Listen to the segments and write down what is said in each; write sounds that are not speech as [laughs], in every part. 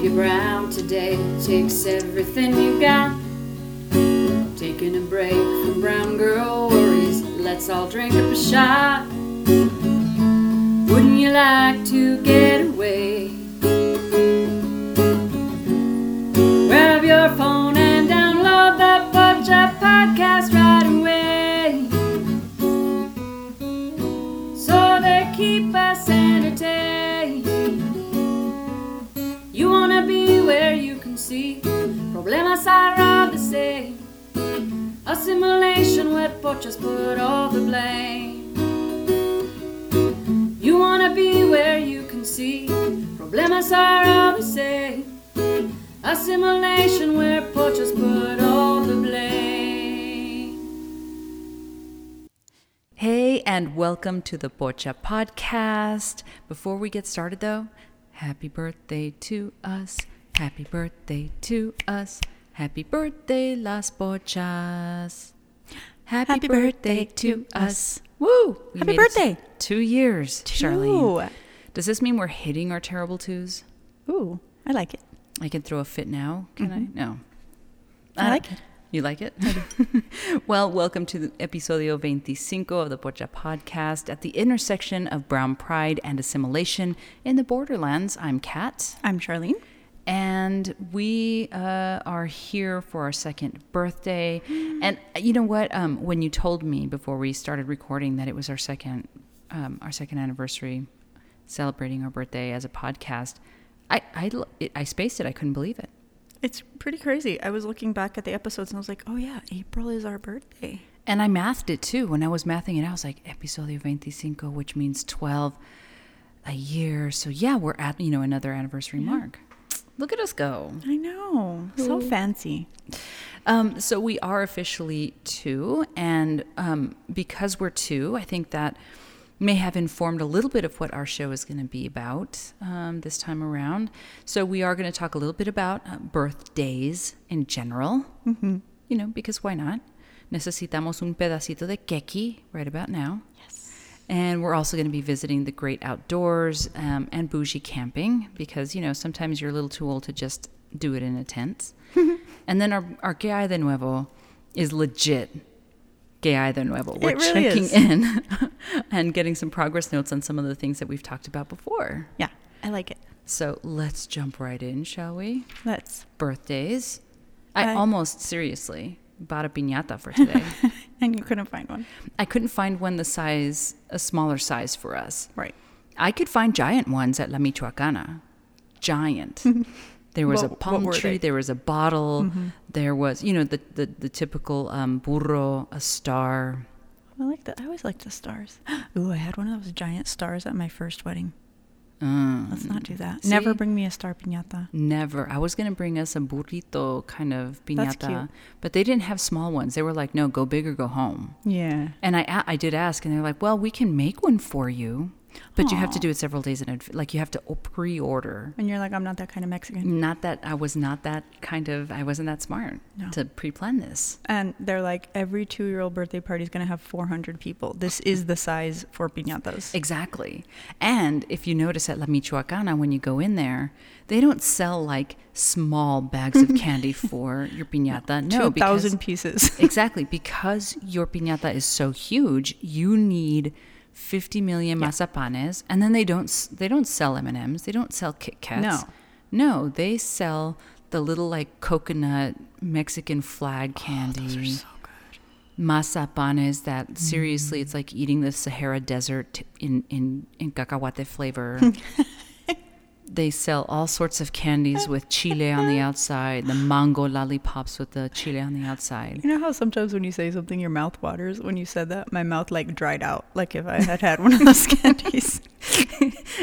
If you're brown today, takes everything you got. Taking a break from brown girl worries, let's all drink up a shot. Wouldn't you like to get away? Grab your phone and download the Pocha podcast see problemas are all the same. A simulation where pochas put all the blame. You wanna be where you can see problemas are all the same. A simulation where pochas put all the blame. Hey, and welcome to the Pocha podcast. Before we get started, though, happy birthday to us. Happy birthday to us. Happy birthday, Las Pochas. Happy, Happy birthday to us. Woo! We Happy birthday. Two years, Charlene. Two. Does this mean we're hitting our terrible twos? Ooh, I like it. I can throw a fit now, can I? No. Mm-hmm. I like it. You like it? [laughs] well, welcome to the episodio 25 of the Pocha podcast at the intersection of brown pride and assimilation in the borderlands. I'm Kat, I'm Charlene. And we uh, are here for our second birthday. And uh, you know what? Um, when you told me before we started recording that it was our second, um, our second anniversary, celebrating our birthday as a podcast, I it, I spaced it. I couldn't believe it. It's pretty crazy. I was looking back at the episodes and I was like, oh yeah, April is our birthday. And I mathed it too. When I was mathing it, I was like, episodio 25, which means 12 a year. So yeah, we're at, you know, another anniversary mark. Look at us go. I know. So fancy. Um, so we are officially two. And um, because we're two, I think that may have informed a little bit of what our show is going to be about um, this time around. So we are going to talk a little bit about uh, birthdays in general. Mm-hmm. You know, because why not? Necesitamos un pedacito de keki right about now. And we're also going to be visiting the great outdoors um, and bougie camping because, you know, sometimes you're a little too old to just do it in a tent. [laughs] and then our, our hay de Nuevo is legit hay de Nuevo. We're really checking is. in [laughs] and getting some progress notes on some of the things that we've talked about before. Yeah, I like it. So let's jump right in, shall we? Let's. Birthdays. I I- almost seriously bought a piñata for today. [laughs] [laughs] And you couldn't find one. I couldn't find one the size, a smaller size for us. Right. I could find giant ones at La Michoacana. Giant. [laughs] There was a What- what palm tree, they? there was a bottle, there was, you know, the, the, the typical um, burro, a star. I like that. I always like the stars. [gasps] Ooh, I had one of those giant stars at my first wedding. Mm, Let's not do that. Never bring me a star piñata. never. I was going to bring us a burrito kind of piñata, but they didn't have small ones. They were like, no, go big or go home. Yeah. And I I did ask, and they're like, well, we can make one for you, but you have to do it several days in advance. Like, you have to pre order. And you're like, I'm not that kind of Mexican. Not that I was not that kind of, I wasn't that smart No. to pre plan this. And they're like, every two year old birthday party is going to have 400 people. This is the size for piñatas. Exactly. And if you notice at La Michoacana, when you go in there, they don't sell like small bags of [laughs] candy for your piñata. No, 2,000 because, pieces. exactly. Because your piñata is so huge, you need 50 million mazapanes, and then they don't they don't sell M&Ms, they don't sell Kit Kats. No. No, they sell the little like coconut Mexican flag candy. Oh, Those are so good. mazapanes that Mm. seriously it's like eating the Sahara Desert in in in cacahuate flavor. [laughs] they sell all sorts of candies with chile on the outside, the mango lollipops with the chile on the outside. You know how sometimes when you say something, your mouth waters? When you said that, my mouth like dried out, like if I had had one of those [laughs] candies. [laughs]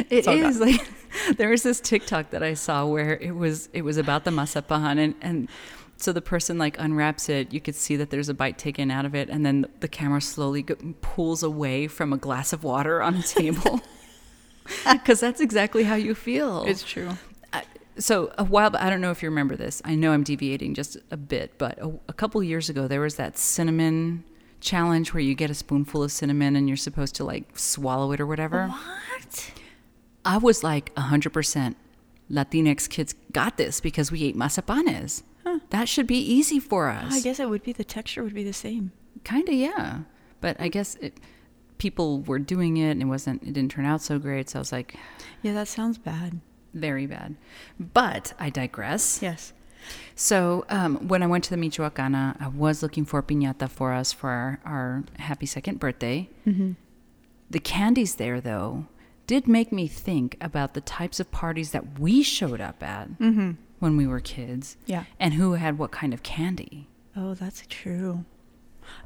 It is like [laughs] there was this TikTok that I saw where it was it was about the mazapán and and so the person like unwraps it you could see that there's a bite taken out of it and then the camera slowly go, pulls away from a glass of water on a table [laughs] because that's exactly how you feel It's true. I- so a while i don't know if you remember this i know i'm deviating just a bit but a, a couple years ago there was that cinnamon challenge where you get a spoonful of cinnamon and you're supposed to like swallow it or whatever What? I was like 100% Latinx kids got this because we ate mazapanes. That should be easy for us. I guess it would be the texture would be the same. Kind of, yeah. But I guess it, people were doing it and it wasn't, it didn't turn out so great. So I was like, Yeah, that sounds bad. very bad. But I digress. Yes. So um, when I went to the Michoacana, I was looking for piñata for us for our, our happy second birthday. Mm-hmm. The candies there, though, did make me think about the types of parties that we showed up at Mm-hmm. when we were kids Yeah. and who had what kind of candy. Oh, that's true.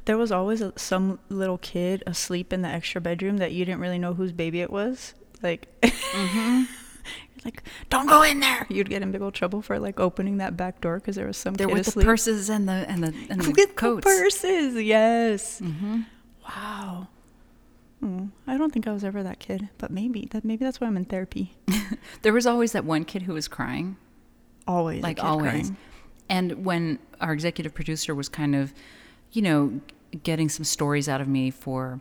There was always a, some little kid asleep in the extra bedroom that you didn't really know whose baby it was. Like, Mm-hmm. [laughs] like, don't go in there. You'd get in big old trouble for like opening that back door because there was some There kid with the purses and the and the, and the With the coats. purses, yes. Mm-hmm. Wow. Hmm, I don't think I was ever that kid, but maybe that maybe that's why I'm in therapy. [laughs] There was always that one kid who was crying. Always, like always. crying. And when our executive producer was kind of, you know, getting some stories out of me for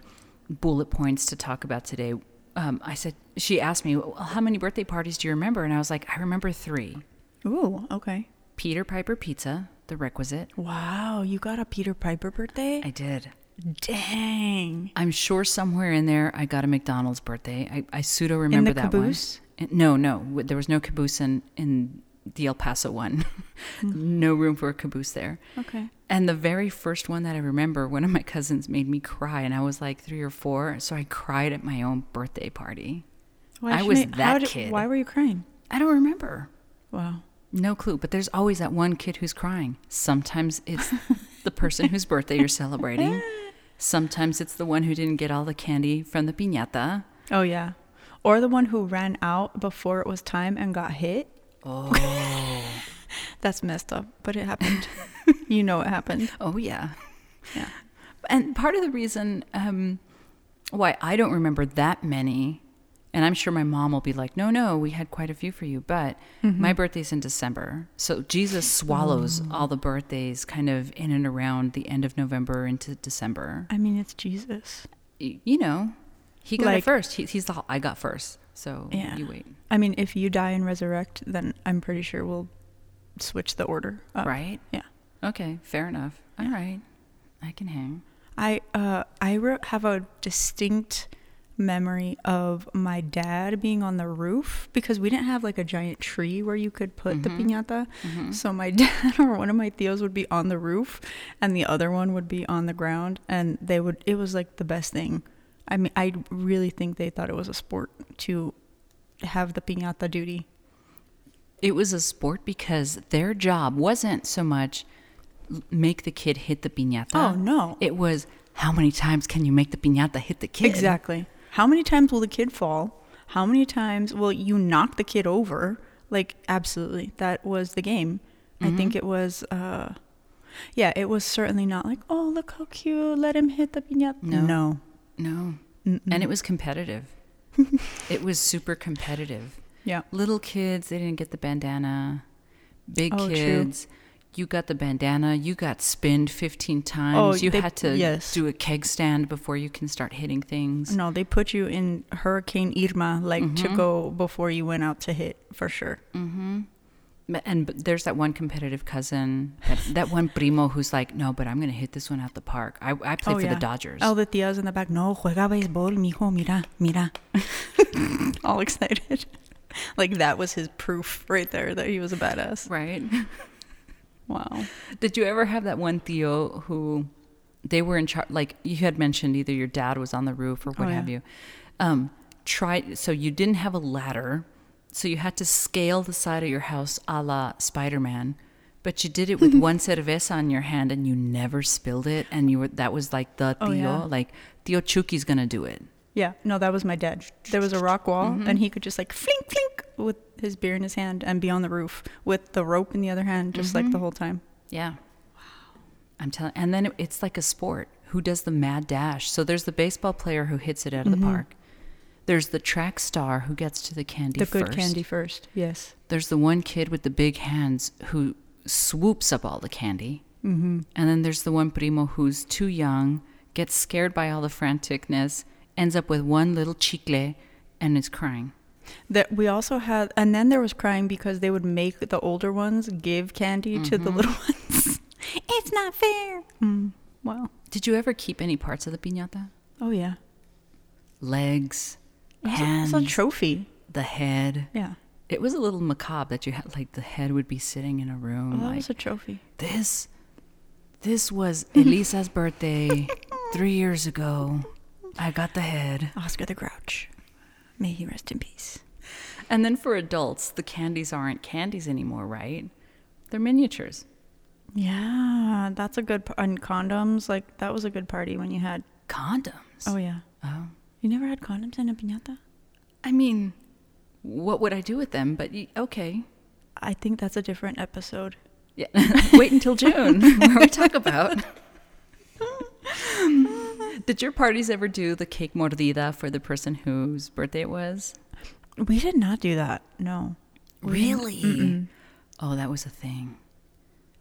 bullet points to talk about today, um, I said, she asked me, well, how many birthday parties do you remember? And I was like, I remember three Ooh, okay. Peter Piper Pizza, the requisite. Wow, you got a Peter Piper birthday? I did. Dang. I'm sure somewhere in there I got a McDonald's birthday. I, I pseudo remember that one. No, no, there was no caboose in, in the El Paso one. Hmm. no room for a caboose there. Okay. And the very first one that I remember, one of my cousins made me cry, and I was like three or four, so I cried at my own birthday party. I was make- that did- kid. Why were you crying? I don't remember. Wow. No clue, but there's always that one kid who's crying. Sometimes it's the person whose birthday you're celebrating. [laughs] Sometimes it's the one who didn't get all the candy from the piñata. Oh yeah. Or the one who ran out before it was time and got hit. Oh. [laughs] That's messed up, but it happened. you know it happened. Oh yeah. Yeah. And part of the reason um, why I don't remember that many, and I'm sure my mom will be like, no, no, we had quite a few for you, but Mm-hmm. my birthday's in December. So Jesus swallows Mm. all the birthdays kind of in and around the end of November into December. I mean, it's Jesus. You know, he got it first. He, he's the, I got first. So Yeah. you wait. I mean, if you die and resurrect, then I'm pretty sure we'll switch the order. Up. Right? Yeah. Okay, fair enough. All right. I can hang. I uh I re- have a distinct memory of my dad being on the roof because we didn't have like a giant tree where you could put the Mhm. piñata. Mhm. So my [laughs] dad or one of my tios would be on the roof and the other one would be on the ground and they would it was like the best thing. I mean I really think they thought it was a sport to have the piñata duty. It was a sport because their job wasn't so much make the kid hit the piñata. Oh no. It was how many times can you make the piñata hit the kid? Exactly. How many times will the kid fall? How many times will you knock the kid over? Like absolutely. That was the game. I think it was uh yeah, it was certainly not like, "Oh, look how cute. Let him hit the piñata." No. No. No. Mm-mm. And it was competitive. [laughs] it was super competitive. yeah. Little kids, they didn't get the bandana. Big Oh, true. kids, you got the bandana. You got spinned 15 times. Oh, you they- had to yes. do a keg stand before you can start hitting things. No, they put you in Hurricane Irma like to Mhm. go before you went out to hit for sure. Mm-hmm. And there's that one competitive cousin, that, that one primo who's like, no, but I'm going to hit this one out the park. I, I play Oh, for yeah. the Dodgers. Oh, the tias in the back. No, juega béisbol, mijo, mira, mira. [laughs] All excited. [laughs] like that was his proof right there that he was a badass. right. [laughs] Wow. Did you ever have that one tio who they were in charge? Like you had mentioned, either your dad was on the roof or what Oh, have you. Um, try so you didn't have a ladder, so you had to scale the side of your house a la Spider Man. But you did it with [laughs] one cerveza on your hand, and you never spilled it. And you were that was like the Oh, tio, yeah. like Tio Chuki's gonna do it. Yeah, no, that was my dad. There was a rock wall, Mhm. and he could just like flink, flink with his beer in his hand and be on the roof with the rope in the other hand, just like Mhm. the whole time. Yeah. Wow. I'm telling, and then it, it's like a sport. Who does the mad dash? So there's the baseball player who hits it out of the Mhm. park. There's the track star who gets to the candy the first. good candy first. Yes. There's the one kid with the big hands who swoops up all the candy. Mm-hmm. And then there's the one primo who's too young, gets scared by all the franticness, ends up with one little chicle, and is crying. That we also had, and then there was crying because they would make the older ones give candy to the Mhm. little [laughs] ones. it's not fair. Mm, wow. Did you ever keep any parts of the piñata? Oh yeah. Legs, It was, a- hands, it was a trophy. the head. Yeah. It was a little macabre that you had like the head would be sitting in a room Oh, that like was a trophy. this this was [laughs] Elisa's birthday 3 years ago. I got the head. Oscar the Grouch. May he rest in peace. And then for adults, the candies aren't candies anymore, right? They're miniatures. Yeah, that's a good. par- And condoms, like that was a good party when you had. Condoms. Oh yeah. Oh. You never had condoms in a piñata? I mean, what would I do with them? But y- okay. I think that's a different episode. Yeah. [laughs] Wait until June [laughs] where we talk about. [laughs] Did your parties ever do the cake mordida for the person whose birthday it was? We did not do that. No. Really? Mm-mm. Oh, that was a thing.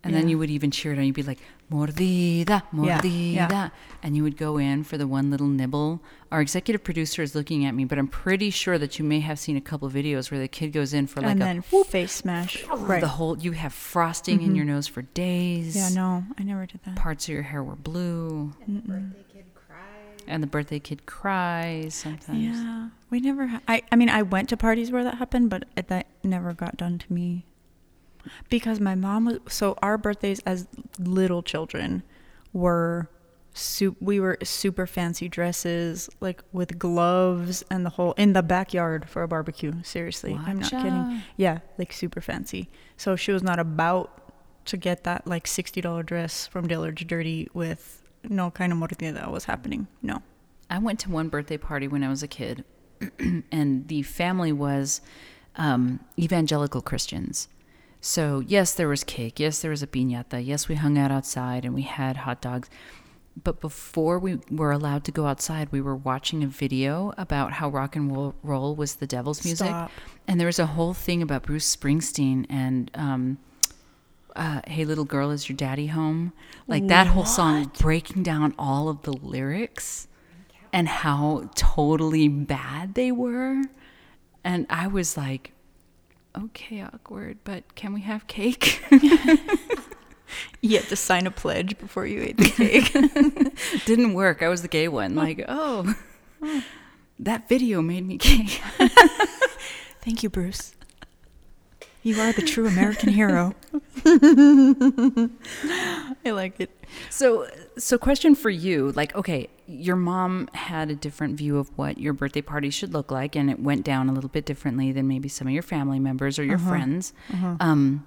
And then you would even cheer it on. You'd be like, mordida, mordida. yeah. And you would go in for the one little nibble. Our executive producer is looking at me, but I'm pretty sure that you may have seen a couple of videos where the kid goes in for like and a then whoop, face smash. Right. The whole, you have frosting in Mhm. your nose for days. Yeah, no, I never did that. Parts of your hair were blue. Mm-mm. And the birthday kid cries sometimes. Yeah, we never. Ha- I I mean, I went to parties where that happened, but it, that never got done to me. Because my mom was so our birthdays as little children were soup. We were super fancy dresses, like with gloves and the whole in the backyard for a barbecue. Seriously, I'm not kidding. Yeah, like super fancy. So she was not about to get that like sixty dollar dress from Dillard's Dirty with no kind of mordida that was happening. No. I went to one birthday party when I was a kid, [clears throat] and the family was um, evangelical Christians. So, yes, there was cake. Yes, there was a piñata. Yes, we hung out outside and we had hot dogs. But before we were allowed to go outside, we were watching a video about how rock and roll, was the devil's music. Stop. And there was a whole thing about Bruce Springsteen and um, uh, Hey Little Girl, Is Your Daddy Home? Like that whole song, breaking down all of the lyrics and how totally bad they were. And I was like, okay, awkward, but can we have cake? You had to sign a pledge before you ate the cake. [laughs] Didn't work. I was the gay one. Like, oh, that video made me gay. [laughs] Thank you, Bruce. You are the true American hero. [laughs] I like it. So, so question for you, like, okay, your mom had a different view of what your birthday party should look like, and it went down a little bit differently than maybe some of your family members or your Uh-huh. friends. Uh-huh. Um,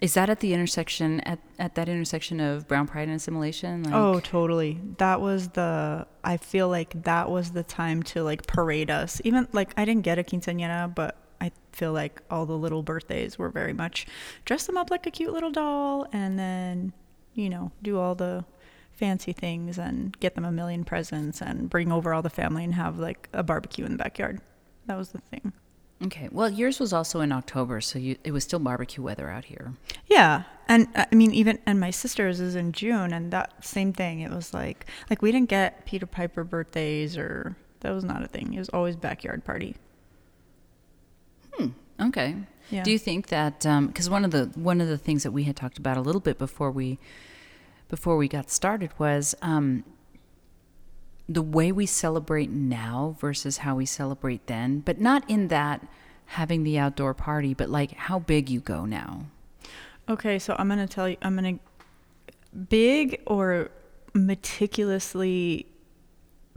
is that at the intersection at, at that intersection of brown pride and assimilation? Like, oh, totally. That was the. I feel like that was the time to like parade us. Even like I didn't get a quinceañera, but I feel like all the little birthdays were very much dress them up like a cute little doll, and then you know do all the fancy things and get them a million presents and bring over all the family and have like a barbecue in the backyard. That was the thing. Okay. Well, yours was also in October, so you, it was still barbecue weather out here. Yeah, and uh, I mean even and my sister's is in June, and that same thing. It was like like we didn't get Peter Piper birthdays or that was not a thing. It was always backyard party. Hmm. Okay. Yeah. Do you think that because one of the one of the things that we had talked about a little bit before we before we got started was um, the way we celebrate now versus how we celebrate then, but not in that having the outdoor party, but like how big you go now. Okay, so I'm gonna tell you. I'm gonna big or meticulously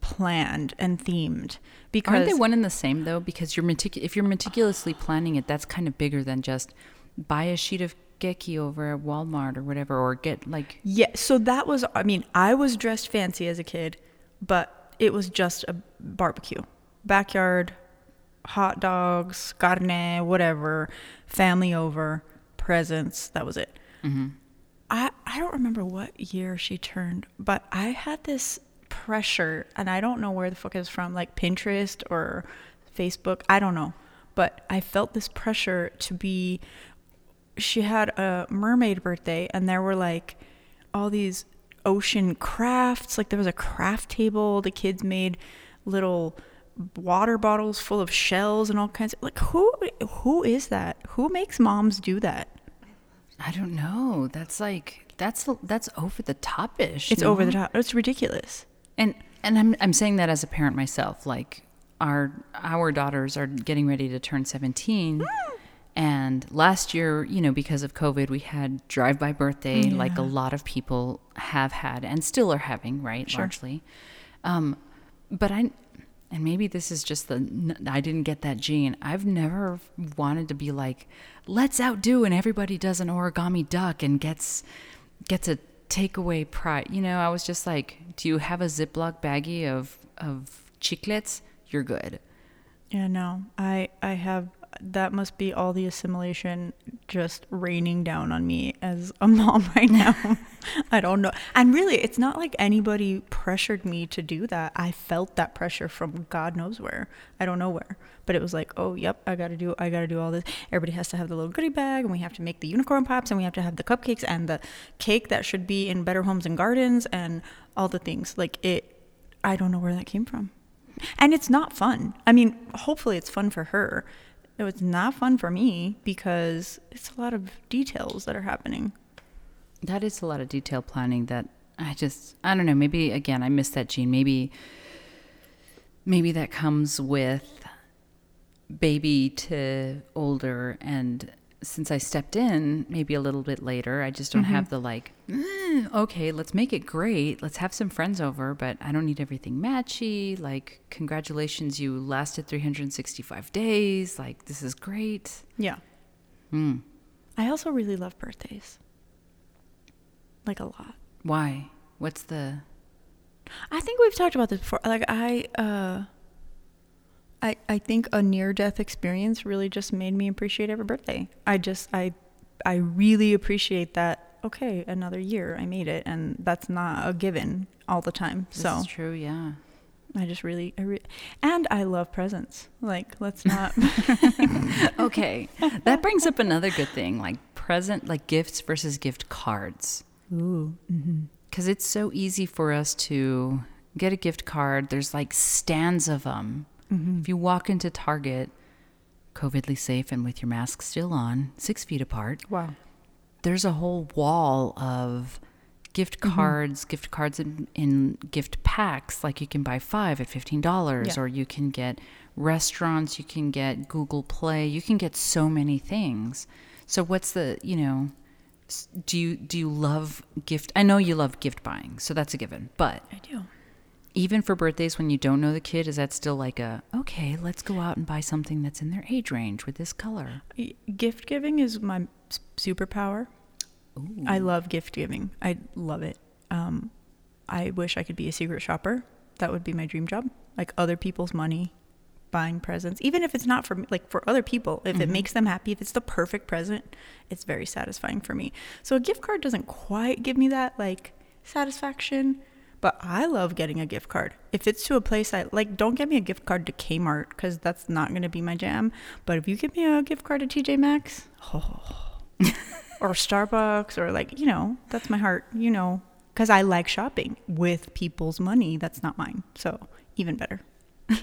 planned and themed because Aren't they one and the same though? Because you're metic- if you're meticulously planning it, that's kind of bigger than just buy a sheet of geki over at Walmart or whatever, or get like Yeah, so that was I mean, I was dressed fancy as a kid, but it was just a barbecue. Backyard, hot dogs, carne, whatever, family over, presents, that was it. mhm. I I don't remember what year she turned, but I had this pressure and I don't know where the fuck it was from, like Pinterest or Facebook, I don't know. But I felt this pressure to be she had a mermaid birthday and there were like all these ocean crafts, like there was a craft table, the kids made little water bottles full of shells and all kinds of like who who is that? Who makes moms do that? I don't know. That's like that's that's over the top-ish. It's over the top. It's ridiculous. And and I'm I'm saying that as a parent myself. Like our our daughters are getting ready to turn 17. Mm. And last year, you know, because of COVID, we had drive-by birthday, like a lot of people have had and still are having, right? Sure. Largely. Um, but I, and maybe this is just the I didn't get that gene. I've never wanted to be like, let's outdo, and everybody does an origami duck and gets gets a takeaway prize. You know, I was just like, do you have a Ziploc baggie of of chiclets? You're good. Yeah, no. I I have that must be all the assimilation just raining down on me as a [laughs] mom right now. [laughs] I don't know. And really, it's not like anybody pressured me to do that. I felt that pressure from God knows where. I don't know where. But it was like, "Oh, yep, I got to do I got to do all this. Everybody has to have the little goodie bag and we have to make the unicorn pops and we have to have the cupcakes and the cake that should be in Better Homes and Gardens and all the things. Like it I don't know where that came from. And it's not fun. I mean, hopefully it's fun for her. It was not fun for me because it's a lot of details that are happening. That is a lot of detail planning that I just I don't know, maybe again I missed that gene. Maybe maybe that comes with baby to older and since I stepped in maybe a little bit later, I just don't have the like, "Mm, okay, let's make it great. Let's have some friends over, but I don't need everything matchy. Like, congratulations, you lasted 365 days. Like, this is great. Yeah. Hmm. I also really love birthdays. Like a lot. Why? What's the I think we've talked about this before. Like I uh I I think a near death experience really just made me appreciate every birthday. I just I I really appreciate that okay, another year I made it and that's not a given all the time. This so true, yeah. I just really, I re- and I love presents. Like, let's [laughs] not. [laughs] okay. That brings up another good thing, like present, like gifts versus gift cards. Ooh. Mm-hmm. Because it's so easy for us to get a gift card. There's like stands of them. Mm-hmm. If you walk into Target, COVIDly safe and with your mask still on, six feet apart, Wow. there's a whole wall of gift Mm-hmm. cards, gift cards in, in gift packs. Like you can buy five at $15, Yeah. or you can get restaurants, you can get Google Play, you can get so many things. So, what's the, you know, do you do you love gift? I know you love gift buying, so that's a given. But I do. Even for birthdays when you don't know the kid, is that still like a okay? Let's go out and buy something that's in their age range with this color. Gift giving is my superpower. I love gift giving. I love it. Um, I wish I could be a secret shopper. That would be my dream job. Like other people's money, buying presents, even if it's not for me, like for other people. If it makes them happy, if it's the perfect present, it's very satisfying for me. So a gift card doesn't quite give me that like satisfaction, but I love getting a gift card. If it's to a place I like, don't get me a gift card to Kmart because that's not going to be my jam. But if you give me a gift card to TJ Maxx, oh, [laughs] or Starbucks, or like, you know, that's my heart, you know, because I like shopping with people's money that's not mine. So even better. [laughs]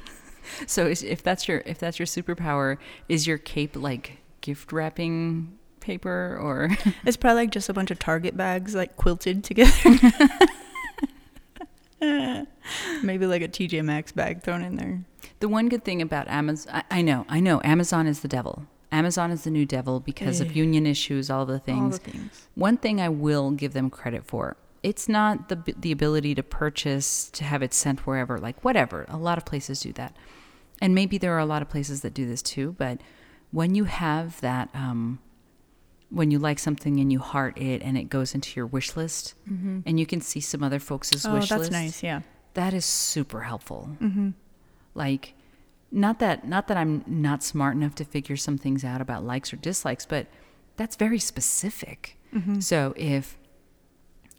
So if that's your if that's your superpower, is your cape like gift wrapping paper or [laughs] It's probably like just a bunch of Target bags like quilted together. [laughs] Maybe like a TJ Maxx bag thrown in there. the one good thing about Amazon? I, I know, I know, Amazon is the devil. Amazon is the new devil because of Eh. union issues, all the things. All the things. One thing I will give them credit for. It's not the the ability to purchase to have it sent wherever, like whatever. A lot of places do that, and maybe there are a lot of places that do this too. But when you have that, um, when you like something and you heart it, and it goes into your wish list, and you can see some other folks' Oh, wish that's list, nice. Yeah. that is super helpful. Mm-hmm. Like, not that not that I'm not smart enough to figure some things out about likes or dislikes, but that's very specific. Mm-hmm. So if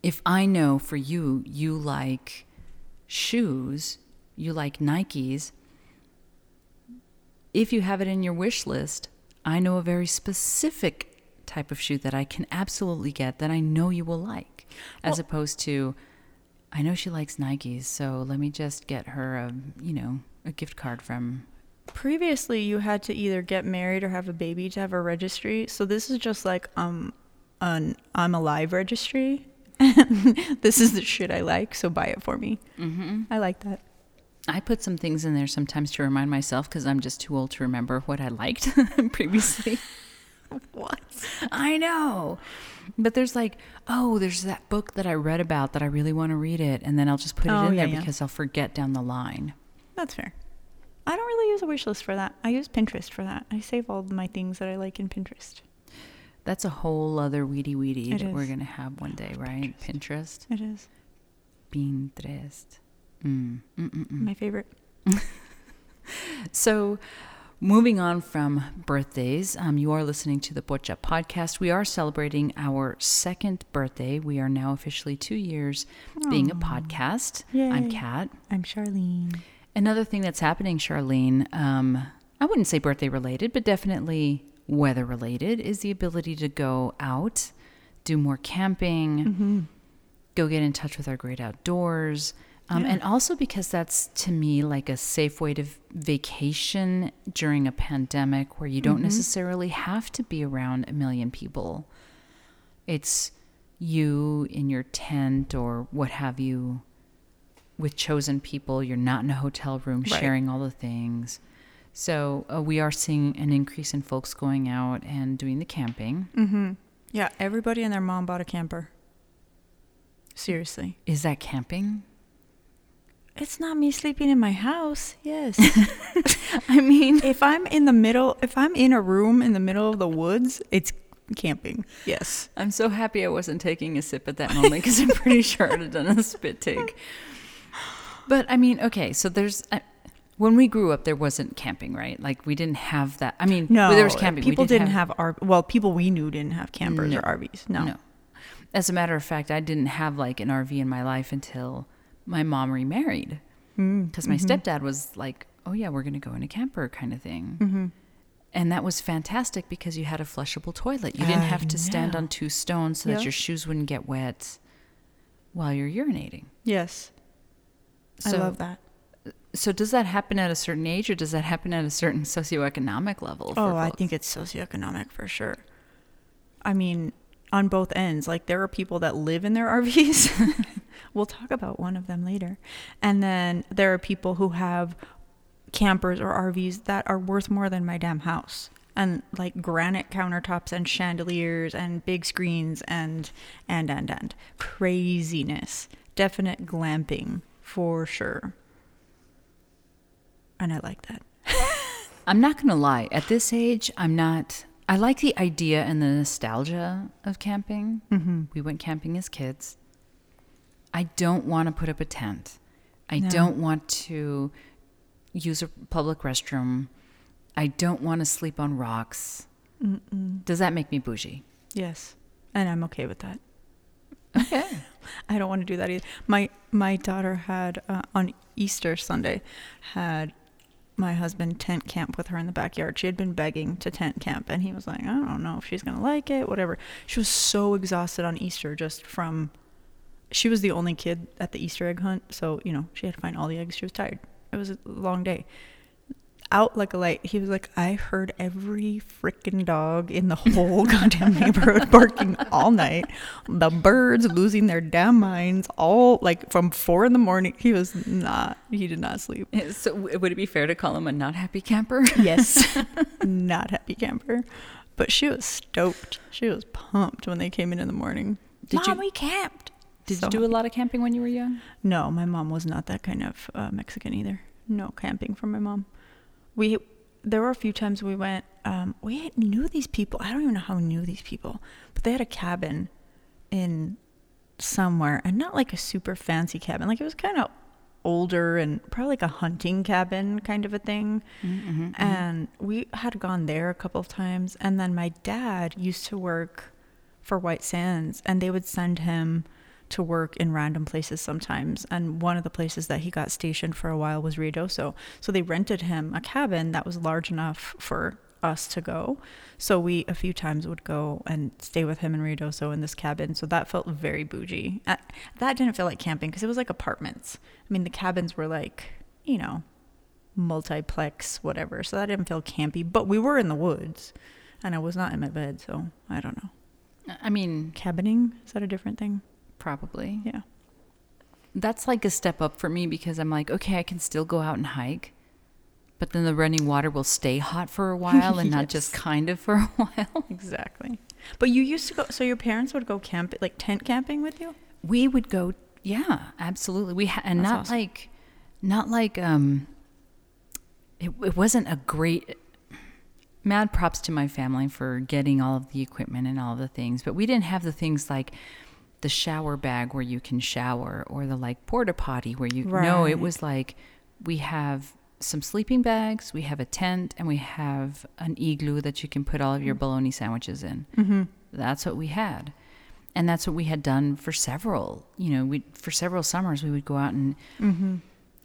if I know for you you like shoes, you like Nikes, if you have it in your wish list, I know a very specific type of shoe that I can absolutely get that I know you will like, as Well- opposed to I know she likes Nikes, so let me just get her a, you know, a gift card from. Previously, you had to either get married or have a baby to have a registry. So this is just like um, an I'm alive registry. [laughs] this is the shit I like, so buy it for me. Mm-hmm. I like that. I put some things in there sometimes to remind myself because I'm just too old to remember what I liked [laughs] previously. [laughs] [laughs] What? I know. But there's like, oh, there's that book that I read about that I really want to read it. And then I'll just put it Oh, in yeah, there yeah. because I'll forget down the line. That's fair. I don't really use a wish list for that. I use Pinterest for that. I save all my things that I like in Pinterest. That's a whole other weedy weedy It that we're going to have one day, right? Pinterest. It is Pinterest. Mm. Mm-mm-mm. my favorite. [laughs] So, moving on from birthdays, um, you are listening to the Pocha podcast. We are celebrating our second birthday. We are now officially two years being a podcast. I'm Kat. I'm Charlene. Another thing that's happening, Charlene, um, I wouldn't say birthday related, but definitely weather related, is the ability to go out, do more camping, Mm-hmm. go get in touch with our great outdoors. Um, Yeah. And also because that's to me like a safe way to vacation during a pandemic where you don't Mhm. necessarily have to be around a million people. It's you in your tent or what have you with chosen people. You're not in a hotel room Right. sharing all the things. So uh, we are seeing an increase in folks going out and doing the camping. Mm-hmm. Yeah, everybody and their mom bought a camper. Seriously. Is that camping? It's not me sleeping in my house. Yes. [laughs] [laughs] I mean, if I'm in the middle, if I'm in a room in the middle of the woods, it's camping. Yes. I'm so happy I wasn't taking a sip at that moment because I'm pretty [laughs] sure I'd have done a spit take. But I mean, okay, so there's. Uh, when we grew up, there wasn't camping, right? Like we didn't have that. I mean, No, well, there was camping. We People didn't have, R. Well, people we knew didn't have campers No. or RVs. No. No. As a matter of fact, I didn't have like an RV in my life until my mom remarried Mm, because my stepdad was like, "Oh yeah, we're going to go in a camper," kind of thing. mhm. And that was fantastic because you had a flushable toilet. You didn't I have to stand on two stones so that your shoes wouldn't get wet while you're urinating. Yes, I So- love that. So does that happen at a certain age, or does that happen at a certain socioeconomic level? for Oh, I think it's socioeconomic for sure. I mean, on both ends. Like there are people that live in their RVs. [laughs] we'll talk about one of them later. And then there are people who have campers or RVs that are worth more than my damn house. And like granite countertops and chandeliers and big screens and and and and craziness. Definite glamping for sure. And I like that. [laughs] I'm not going to lie. At this age, I'm not. I like the idea and the nostalgia of camping. Mm-hmm. We went camping as kids. I don't want to put up a tent. I No. don't want to use a public restroom. I don't want to sleep on rocks. Mm-mm. Does that make me bougie? Yes, and I'm okay with that. Okay. [laughs] I don't want to do that either. My my daughter had uh, on Easter Sunday had my husband tent camp with her in the backyard. She had been begging to tent camp, and he was like, "I don't know if she's gonna like it, whatever." She was so exhausted on Easter just from. She was the only kid at the Easter egg hunt, so you know she had to find all the eggs. She was tired. It was a long day. Out like a light. He was like, I heard every freaking dog in the whole [laughs] goddamn neighborhood barking all night. The birds losing their damn minds all like from four in the morning. He was not, he did not sleep. so would it be fair to call him a not happy camper? Yes. [laughs] not happy camper. But she was stoked. She was pumped when they came in in the morning. Did you- Mom, we camped. Did So you do a lot of camping when you were young? No, my mom was not that kind of uh, Mexican either. No camping for my mom. We there were a few times we went. Um, we knew these people. I don't even know how we knew these people, but they had a cabin in somewhere, and not like a super fancy cabin. Like it was kind of older and probably like a hunting cabin kind of a thing. Mm-hmm, And we had gone there a couple of times. And then my dad used to work for White Sands, and they would send him to work in random places sometimes. And one of the places that he got stationed for a while was Rio So they rented him a cabin that was large enough for us to go. So we a few times would go and stay with him and Ruidoso in this cabin. So that felt very bougie. That didn't feel like camping because it was like apartments. I mean, the cabins were like, you know, multiplex, whatever. So that didn't feel campy. But we were in the woods, and I was not in my bed. So I don't know. I mean, Cabining is that a different thing? Probably. Yeah. That's like a step up for me because I'm like, okay, I can still go out and hike, but then the running water will stay hot for a [laughs] while and not just kind of for a [laughs] while. Exactly. But you used to go. So your parents would go camp, like tent camping with you. We would go, yeah, absolutely. We ha- and That's not awesome. like, not like um. It it wasn't a great. Mad props to my family for getting all of the equipment and all the things, but we didn't have the things like the shower bag where you can shower or the like porta potty where you no it was like we have some sleeping bags we have a tent and we have an igloo that you can put all of your bologna sandwiches in Mm-hmm. that's what we had and that's what we had done for several you know we for several summers we would go out and Mm-hmm.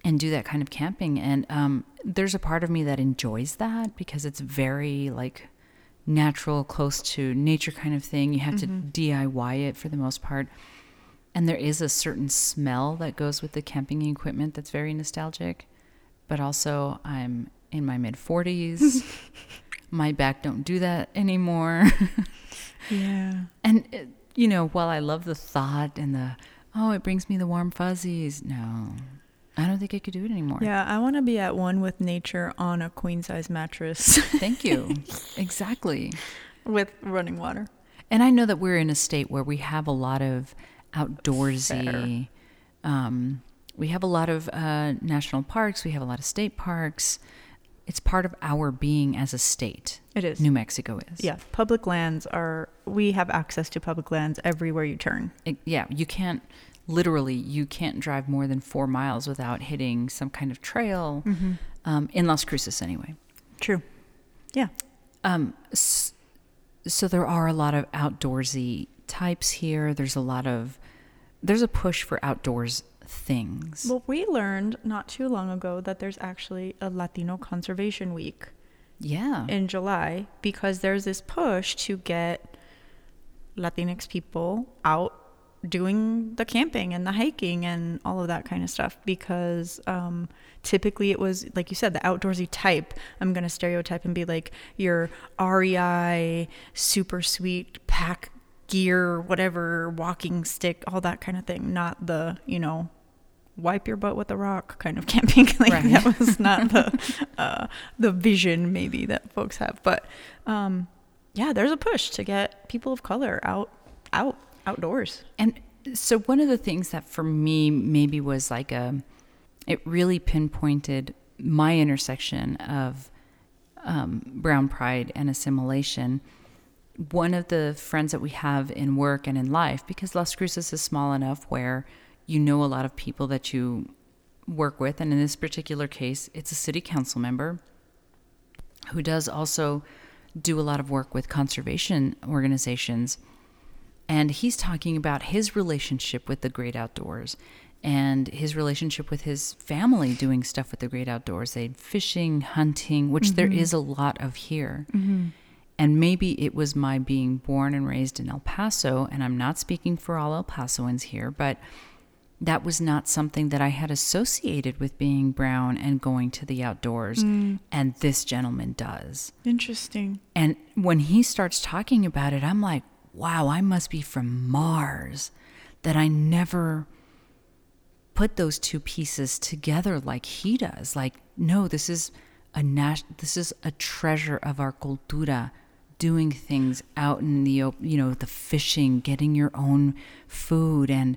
and do that kind of camping and um, there's a part of me that enjoys that because it's very like natural close to nature kind of thing. You have to diy it for the most part. And there is a certain smell that goes with the camping equipment that's very nostalgic. But also i'm in my mid 40s [laughs] my back don't do that anymore. [laughs] Yeah. and uh, you know, while I love the thought and the oh, it brings me the warm fuzzies. No, I don't think I could do it anymore. Yeah, I want to be at one with nature on a queen size mattress [laughs] Thank you. exactly. with running water. And I know that we're in a state where we have a lot of outdoorsy. Um, we have a lot of uh, national parks. We have a lot of state parks. It's part of our being as a state. It is. New Mexico is. Yeah, public lands are. We have access to public lands everywhere you turn. It- yeah, you can't literally you can't drive more than four miles without hitting some kind of trail um, in Las Cruces anyway. True. Yeah. Um, s- so there are a lot of outdoorsy types here. There's a lot of there's a push for outdoors things. Well, we learned not too long ago that there's actually a Latino Conservation Week yeah, in July because there's this push to get Latinx people out doing the camping and the hiking and all of that kind of stuff because um, typically it was like you said the outdoorsy type. I'm going to stereotype and be like your rei super sweet pack gear whatever walking stick all that kind of thing. Not the you know wipe your butt with a rock kind of [laughs] camping like Right. that was not the uh, the vision maybe that folks have. But um, yeah there's a push to get people of color out out outdoors And so one of the things that for me maybe was like a, it really pinpointed my intersection of um, brown pride and assimilation. One of the friends that we have in work and in life, because Las Cruces is small enough where you know a lot of people that you work with, and in this particular case, it's a city council member who does also do a lot of work with conservation organizations and he's talking about his relationship with the great outdoors and his relationship with his family doing stuff with the great outdoors. They fishing hunting which there mm-hmm. is a lot of here. Mm-hmm. And maybe it was my being born and raised in el paso and i'm not speaking for all el pasoans here but that was not something that i had associated with being brown and going to the outdoors mm. and this gentleman does. Interesting. And when he starts talking about it, I'm like, wow, I must be from Mars that I never put those two pieces together like he does. Like, no, this is a nas- this is a treasure of our cultura doing things out in the you know, the fishing, getting your own food and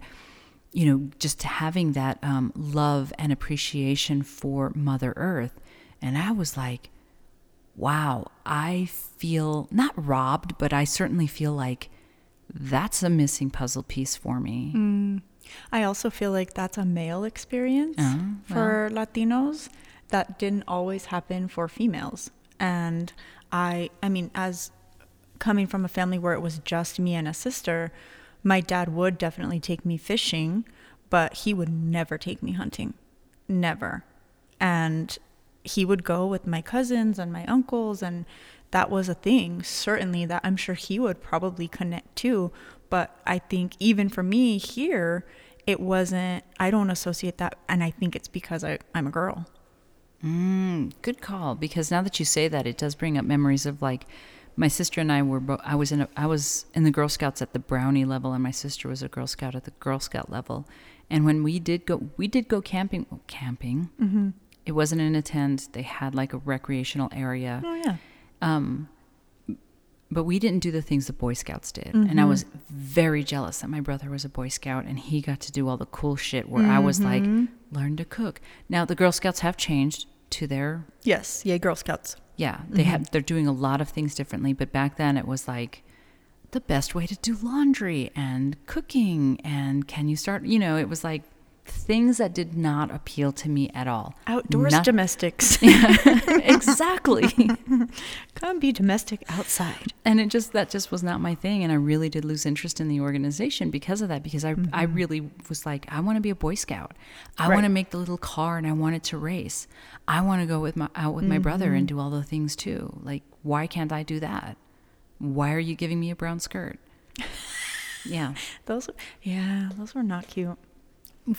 you know, just having that um, love and appreciation for Mother Earth. And I was like, wow, I feel not robbed, but I certainly feel like that's a missing puzzle piece for me. Mm. I also feel like that's a male experience Oh, for Latinos that didn't always happen for females. And I I mean as coming from a family where it was just me and a sister, my dad would definitely take me fishing, but he would never take me hunting. Never. And he would go with my cousins and my uncles and that was a thing, certainly that I'm sure he would probably connect to. But I think even for me here, it wasn't, I don't associate that. And I think it's because I, I'm a girl. Mm, good call. Because now that you say that, it does bring up memories of like my sister and I were. Bo- I was in. A, I was in the Girl Scouts at the Brownie level, and my sister was a Girl Scout at the Girl Scout level. And when we did go, we did go camping. Camping. Mm-hmm. It wasn't in a tent. They had like a recreational area. Oh, yeah. Um, but we didn't do the things the Boy Scouts did. And I Mhm. was very jealous that my brother was a Boy Scout and he got to do all the cool shit where I was like, Mhm. learn to cook. Now, the Girl Scouts have changed to their, Yes. Yay, Girl Scouts. yeah, they Mhm. have, they're doing a lot of things differently. But back then it was like the best way to do laundry and cooking. And can you start, you know, it was like things that did not appeal to me at all. Outdoors Not- domestics. [laughs] exactly. [laughs] Come be domestic outside. and it just that just was not my thing and i really did lose interest in the organization because of that because i i mm-hmm. really was like i want to be a boy scout i Right. want to make the little car and i want it to race i want to go with my out with my brother and mm-hmm. do all the things too like why can't i do that why are you giving me a brown skirt [laughs] yeah Those, yeah, those were not cute.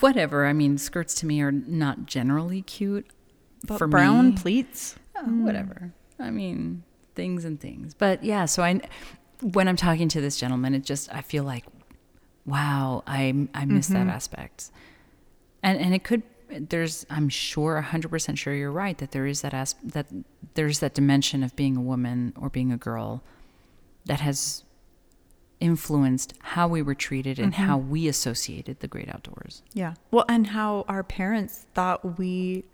Whatever i mean skirts to me are not generally cute But for brown me. pleats. Oh, whatever. I mean, things and things. But yeah, so I, when I'm talking to this gentleman, it just I feel like, wow, I I miss that mm-hmm. aspect, and and it could. There's I'm sure 100% sure you're right that there is that as that there's that dimension of being a woman or being a girl that has influenced how we were treated and how mm-hmm. we associated the great outdoors. Yeah. Well, and how our parents thought we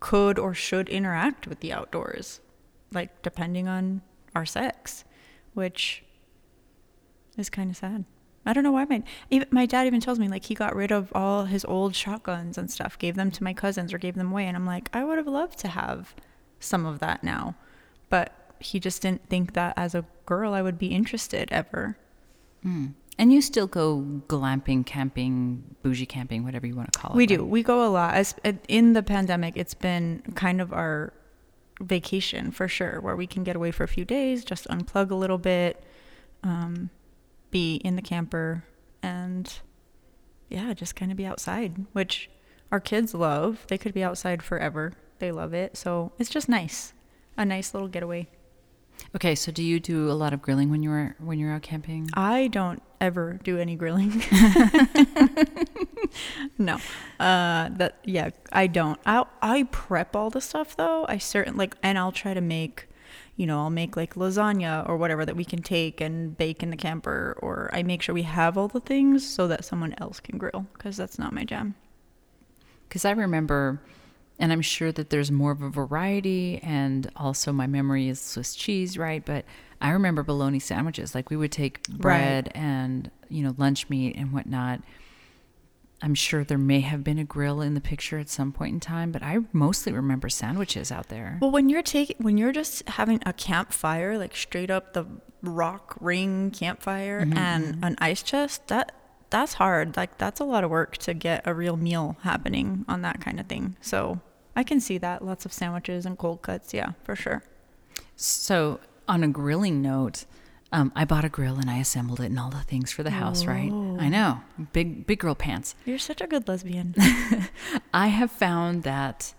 could or should interact with the outdoors, like depending on our sex, which is kind of sad. I don't know why my even my dad even tells me like he got rid of all his old shotguns and stuff, gave them to my cousins or gave them away, and I'm like I would have loved to have some of that now, but he just didn't think that as a girl I would be interested ever. Mm. And you still go glamping, camping, bougie camping, whatever you want to call it. We right? do. We go a lot. As in the pandemic, it's been kind of our vacation for sure, where we can get away for a few days, just unplug a little bit, um, be in the camper, and yeah, just kind of be outside, which our kids love. They could be outside forever. They love it. So it's just nice, a nice little getaway. Okay, so do you do a lot of grilling when you're when you're out camping? I don't ever do any grilling. [laughs] [laughs] no, uh, that yeah, I don't. I I prep all the stuff though. I certain like, and I'll try to make, you know, I'll make like lasagna or whatever that we can take and bake in the camper, or I make sure we have all the things so that someone else can grill because that's not my jam. Because I remember, and I'm sure that there's more of a variety, and also my memory is Swiss cheese, right? But I remember bologna sandwiches. Like we would take bread and you know lunch meat and whatnot. I'm sure there may have been a grill in the picture at some point in time, but I mostly remember sandwiches out there. Well, when you're taking, when you're just having a campfire, like straight up the rock ring campfire mm-hmm, and mm-hmm. an ice chest, that that's hard. Like that's a lot of work to get a real meal happening on that kind of thing. So I can see that. Lots of sandwiches and cold cuts. Yeah, for sure. So, on a grilling note, um, I bought a grill and I assembled it and all the things for the house, right? I know, big big girl pants. You're such a good lesbian. [laughs] I have found that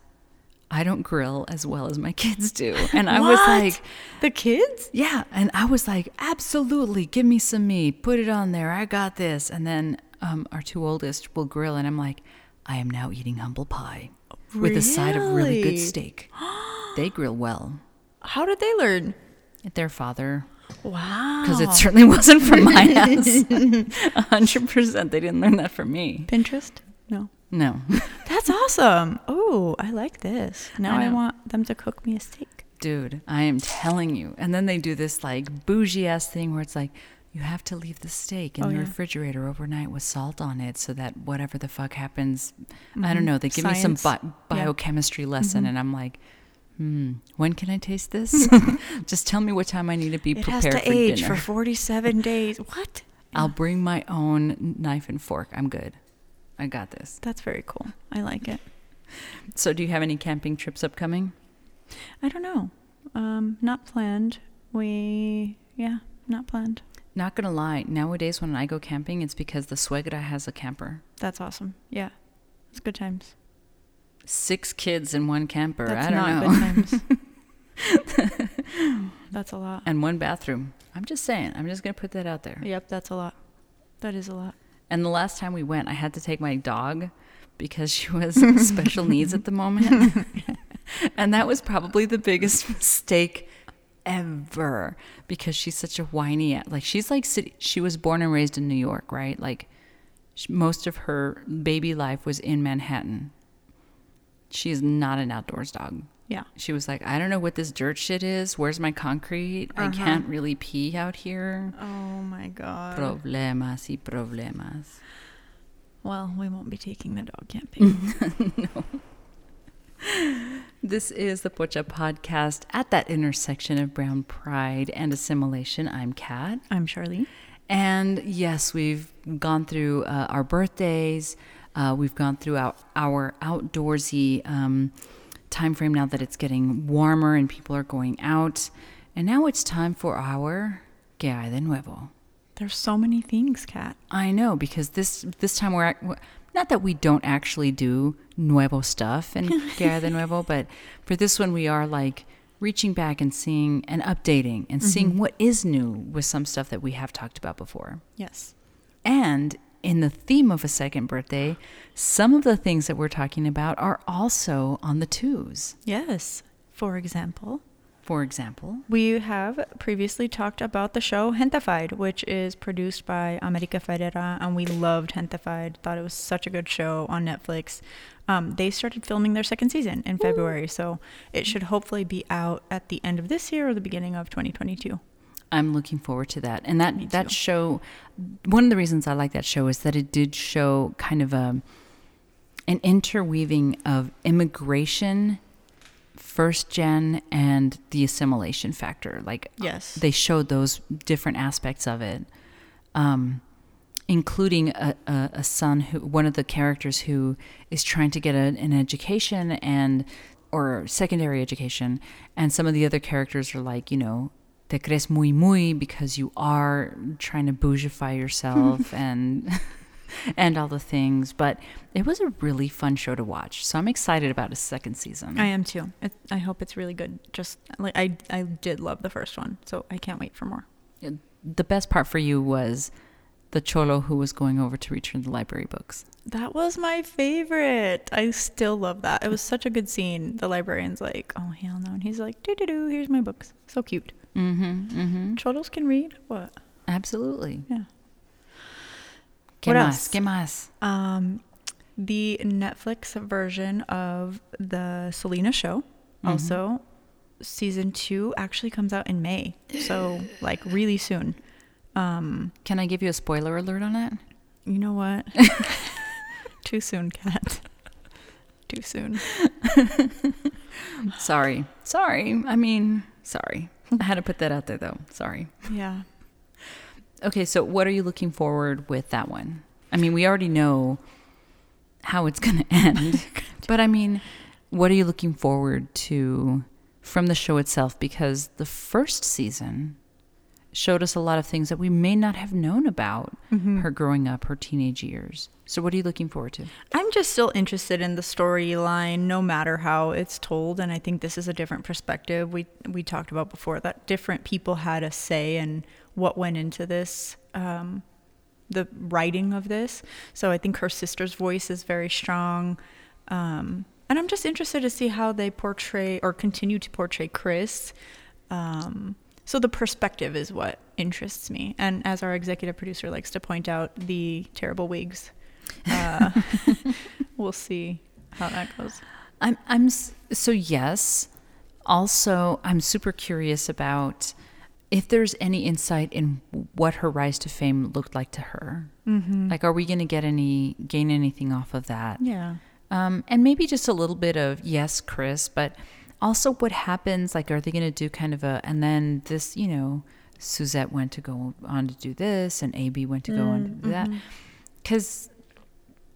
I don't grill as well as my kids do, [laughs] and I was like, the kids? yeah, and I was like, absolutely, give me some meat, put it on there, I got this. And then um, our two oldest will grill, and I'm like, I am now eating humble pie with a side of really good steak. [gasps] they grill well. How did they learn? Their father Wow. because it certainly wasn't from my [laughs] house. A hundred percent, they didn't learn that from me. Pinterest? No. No, [laughs] That's awesome. Oh, I like this. Now I I, want them to cook me a steak. dude, I am telling you. And then they do this like bougie ass thing where it's like you have to leave the steak in Oh, the yeah. refrigerator overnight with salt on it so that whatever the fuck happens, I don't know. They give me some Mm-hmm. Science. bi- Yeah. Mm-hmm. biochemistry lesson, and I'm like. Hmm. When can I taste this? [laughs] [laughs] Just tell me what time I need to be It has to for age dinner. for 47 [laughs] days. What? I'll bring my own knife and fork. I'm good. I got this. That's very cool. I like it. So, do you have any camping trips upcoming? I don't know. Um, not planned. we yeah, not planned. Not gonna lie, nowadays when I go camping, it's because the suegra has a camper. That's awesome. Yeah, it's good times. Six kids in one camper. That's I don't not know. good times. [laughs] [laughs] that's a lot. and one bathroom. I'm just saying. I'm just gonna put that out there. Yep, that's a lot. That is a lot. And the last time we went, I had to take my dog because she was special needs at the moment. [laughs] and that was probably the biggest mistake ever because she's such a whiny like she's like city, she was born and raised in New York, right? Like most of her baby life was in Manhattan. She is not an outdoors dog. Yeah. She was like, I don't know what this dirt shit is. Where's my concrete? I Uh-huh. can't really pee out here. Oh my god. Problemas y problemas. Well, we won't be taking the dog camping. [laughs] This is the Pocha podcast at that intersection of brown pride and assimilation. I'm Kat. I'm Charlie. And yes, we've gone through uh, our birthdays. Uh, we've gone through our, our outdoorsy um, time frame now that it's getting warmer and people are going out. And now it's time for our Que hay de nuevo? There's so many things, Kat. I know because this this time we're ac- not that we don't actually do nuevo stuff and [laughs] Que hay de Nuevo, but for this one we are like reaching back and seeing and updating and seeing mm-hmm. what is new with some stuff that we have talked about before. Yes. And in the theme of a second birthday, some of the things that we're talking about are also on the twos. Yes. For example, For example, we have previously talked about the show Gentefied, which is produced by America Ferrera, and we loved Gentefied. Thought it was such a good show on Netflix. Um, they started filming their second season in February, so it should hopefully be out at the end of this year or the beginning of 2022. I'm looking forward to that. And that that show, one of the reasons I like that show is that it did show kind of a an interweaving of immigration, first gen, and the assimilation factor. Like Yes. they showed those different aspects of it, um, including a, a, a son who one of the characters who is trying to get a, an education and or secondary education, and some of the other characters are like, you know, te crees muy muy because you are trying to bougify yourself [laughs] and and all the things. But it was a really fun show to watch, so I'm excited about a second season. I am too. It, I hope it's really good. Just like I, I did love the first one, so I can't wait for more. the best part for you was the cholo who was going over to return the library books. That was my favorite. I still love that. It was such a good scene. The librarian's like, "Oh hell no," and he's like, "Do do do." Here's my books. So cute. Mm-hmm. Mm-hmm. Cholos can read. What? Absolutely. Yeah. ¿Qué What más? else? ¿Qué más? Um, the Netflix version of the Selena show, Mhm. also season two, actually comes out in May. So like really soon. Um, Can I give you a spoiler alert on it? you know what? [laughs] Too soon, Kat. Too soon. [laughs] Sorry. Sorry. I mean, sorry. I had to put that out there though. Sorry. Yeah. Okay, so what are you looking forward with that one? I mean, we already know how it's going [laughs] to end. but I mean, what are you looking forward to from the show itself because the first season showed us a lot of things that we may not have known about Mhm. her growing up, her teenage years. So what are you looking forward to? I'm just still interested in the storyline, no matter how it's told, and I think this is a different perspective. We we talked about before that different people had a say in what went into this, um, the writing of this. So I think her sister's voice is very strong, um, and I'm just interested to see how they portray or continue to portray Chris. Um, so the perspective is what interests me, and as our executive producer likes to point out, the terrible wigs. Uh, [laughs] we'll see how that goes. I'm I'm so yes. Also, I'm super curious about if there's any insight in what her rise to fame looked like to her. Mm-hmm. Like, are we going to get any gain anything off of that? yeah, Um, and maybe just a little bit of yes, Chris, but also what happens. Like, are they going to do kind of a and then this? You know, Suzette went to go on to do this, and AB went to go on to do that because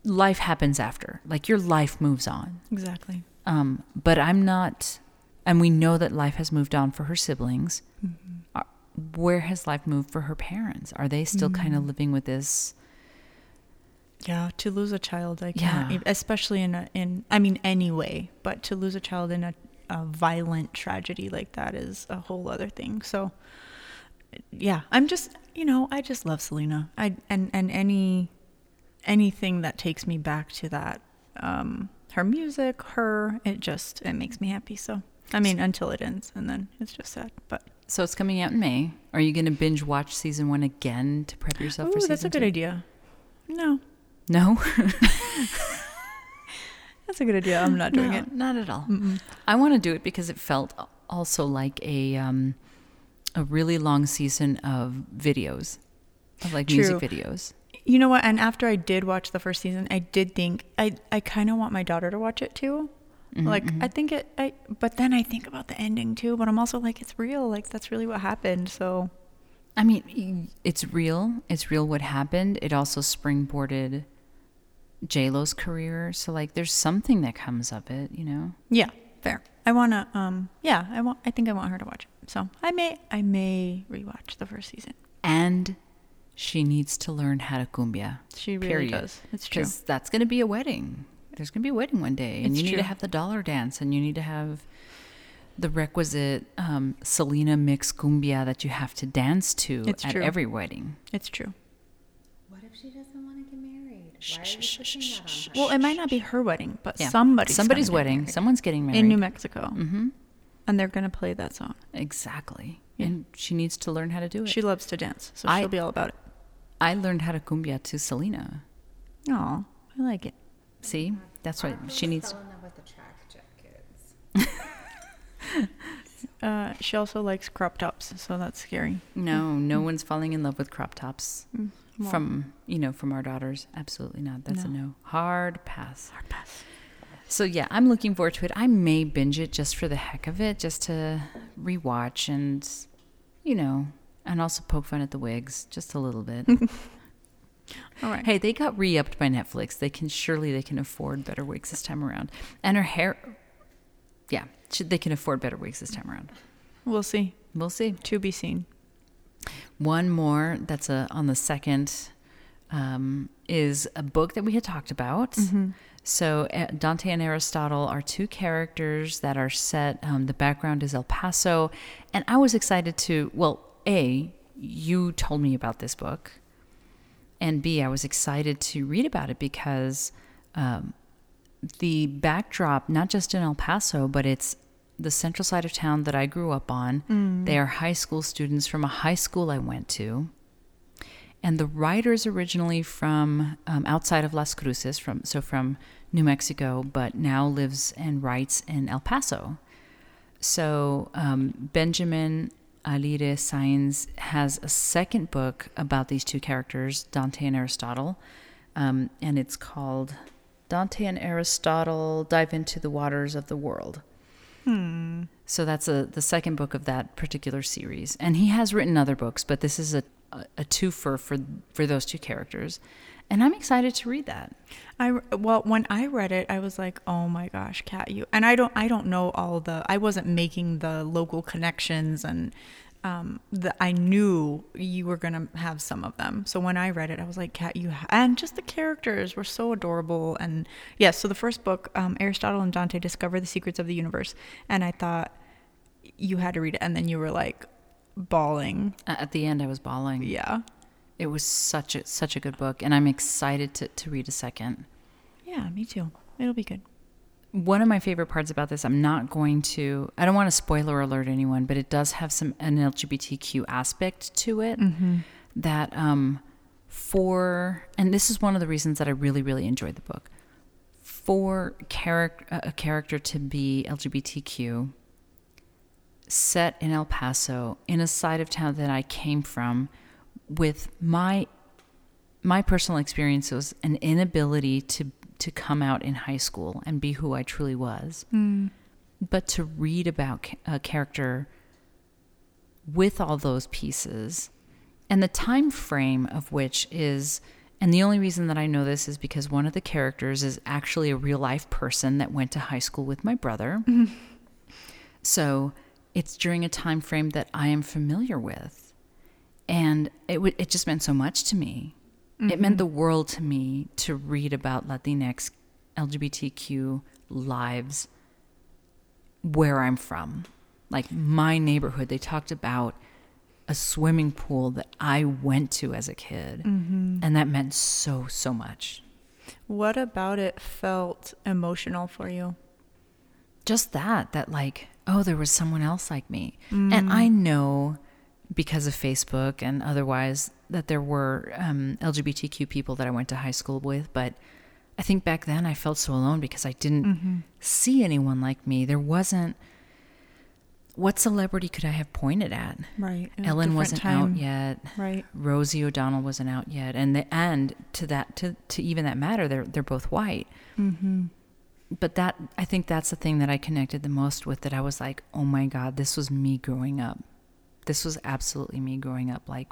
life happens after. Like, your life moves on. exactly. Um, but I'm not, and we know that life has moved on for her siblings. Mm-hmm. where has life moved for her parents? Are they still kind Mm. of living with this? Yeah, to lose a child, I can't. Especially in a, in I mean, anyway, but to lose a child in a, a violent tragedy like that is a whole other thing. So, yeah, I'm just, you know, I just love Selena. I and and any anything that takes me back to that, um, her music, her, it just it makes me happy. So, I mean, until it ends, and then it's just sad. But So it's coming out in May. Are you going to binge watch season one again to prep yourself for season season that's a good two? idea. No, No, [laughs] that's a good idea. I'm not doing No, it. Not at all. Mm-mm. I want to do it because it felt also like a um, a really long season of videos, of like music videos. You know what? And after I did watch the first season, I did think I I kind of want my daughter to watch it too. Mhm, Like mhm. I think it. I but then I think about the ending too. But I'm also like, it's real. Like that's really what happened. So I mean, it's real. It's real what happened. It also springboarded J Lo's career. So like, there's something that comes of it, you know. yeah, fair. I wanna. Um. Yeah. I want. I think I want her to watch it. So I may. I may rewatch the first season. And she needs to learn how to cumbia. She really Period. does. It's true. Because that's going to be a wedding. There's going to be a wedding one day, and It's you need true. to have the dollar dance, and you need to have the requisite um, Selena mix cumbia that you have to dance to It's at true. every wedding. It's true. What if she doesn't want to get married? Shh? Well, it might not be her wedding, but Yeah. somebody's somebody's gonna get wedding. Someone's getting married in New Mexico, hmm and they're gonna play that song. Exactly. Yeah. And she needs to learn how to do it. She loves to dance, so I- she'll be all about it. I learned how to cumbia to Selena. Oh, I like it. See, that's why she needs. Fell in love with the track jackets. [laughs] Uh, she also likes crop tops, so that's scary. No, no one's falling in love with crop tops Mm, well, from you know from our daughters. Absolutely not. That's a No. no. Hard pass. hard pass. So yeah, I'm looking forward to it. I may binge it just for the heck of it, just to rewatch and, you know, and also poke fun at the wigs just a little bit. [laughs] All right. hey, they got re-upped by Netflix. They can surely they can afford better wigs this time around. And her hair, yeah, they can afford better wigs this time around. We'll see. We'll see. To be seen. One more that's a, on the second um, is a book that we had talked about. Mm-hmm. So uh, Dante and Aristotle are two characters that are set. Um, the background is El Paso, and I was excited to. Well, a you told me about this book, and b I was excited to read about it because um, the backdrop, not just in El Paso, but it's the central side of town that I grew up on. They are high school students from a high school I went to. And the writer's originally from um, outside of Las Cruces, from so from New Mexico, but now lives and writes in El Paso. So um, Benjamin Alire Sáenz has a second book about these two characters, Dante and Aristotle, um, and it's called Dante and Aristotle Dive into the Waters of the World. Hmm. So that's a, the second book of that particular series. And he has written other books, but this is a, a, a twofer for, for those two characters. And I'm excited to read that. I well, when I read it, I was like, "Oh my gosh, Kat, you!" And I don't, I don't know all the. I wasn't making the local connections, and um, the I knew you were gonna have some of them. So when I read it, I was like, "Kat, you," ha-. and just the characters were so adorable. And yes, so the first book, um, Aristotle and Dante discover the secrets of the universe, and I thought you had to read it, and then you were like bawling. At the end, I was bawling. Yeah, It was such a such a good book, and I'm excited to, to read a second. yeah, me too. It'll be good. One of my favorite parts about this, I'm not going to, I don't want to spoiler alert anyone, but it does have some an LGBTQ aspect to it Mm-hmm. that um, for, and this is one of the reasons that I really really enjoyed the book. For character a character to be LGBTQ, set in El Paso, in a side of town that I came from, with my my personal experience was an inability to to come out in high school and be who I truly was, Mm. but to read about a character with all those pieces and the time frame of which is and the only reason that I know this is because one of the characters is actually a real life person that went to high school with my brother. So, it's during a time frame that I am familiar with. and it w- it just meant so much to me. It meant mm-hmm. the world to me to read about Latinx LGBTQ lives where I'm from. Like my neighborhood, they talked about a swimming pool that I went to as a kid. Mm-hmm. And that meant so, so much. What about it felt emotional for you? Just that, that like, oh, there was someone else like me. And I mm. know because of Facebook and otherwise that there were um, LGBTQ people that I went to high school with. But I think back then I felt so alone because I didn't see anyone like me. There wasn't. What celebrity could I have pointed at? Right. Ellen wasn't out yet. Right. Rosie O'Donnell wasn't out yet, and the and to that to to even that matter, they're they're both white. Mm-hmm. But that I think that's the thing that I connected the most with. That I was like, oh my god, this was me growing up. This was absolutely me growing up. Like,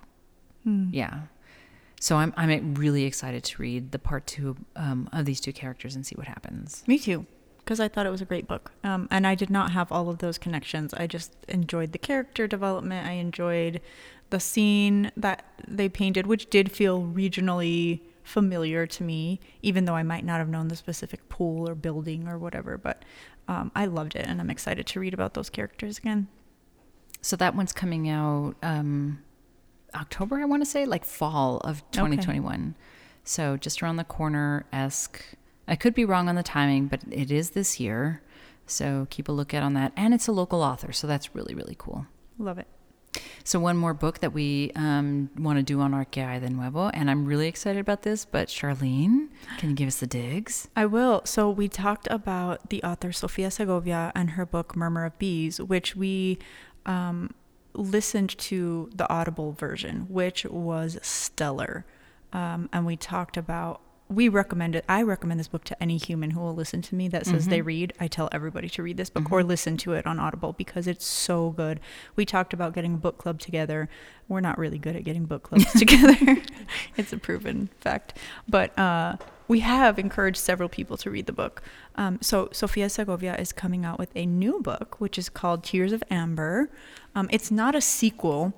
Hmm. yeah. So I'm I'm really excited to read the part two um, of these two characters and see what happens. Me too, because I thought it was a great book. Um, and I did not have all of those connections. I just enjoyed the character development. I enjoyed the scene that they painted, which did feel regionally familiar to me, even though I might not have known the specific pool or building or whatever. But um, I loved it, and I'm excited to read about those characters again. So that one's coming out um, October, I want to say, like fall of 2021. So just around the corner esque. I could be wrong on the timing, but it is this year. So keep a lookout on that. And it's a local author. So that's really, really cool. Love it. So one more book that we um, want to do on Arquea de Nuevo. And I'm really excited about this. But Charlene, can you give us the digs? I will. So we talked about the author Sofia Segovia and her book Murmur of Bees, which we um, listened to the Audible version, which was stellar. Um, and we talked about. We recommend it. I recommend this book to any human who will listen to me that says they read. I tell everybody to read this book or listen to it on Audible because it's so good. We talked about getting a book club together. We're not really good at getting book clubs [laughs] together. [laughs] it's a proven fact. But uh, we have encouraged several people to read the book. Um, so Sofia Segovia is coming out with a new book, which is called Tears of Amber. Um, it's not a sequel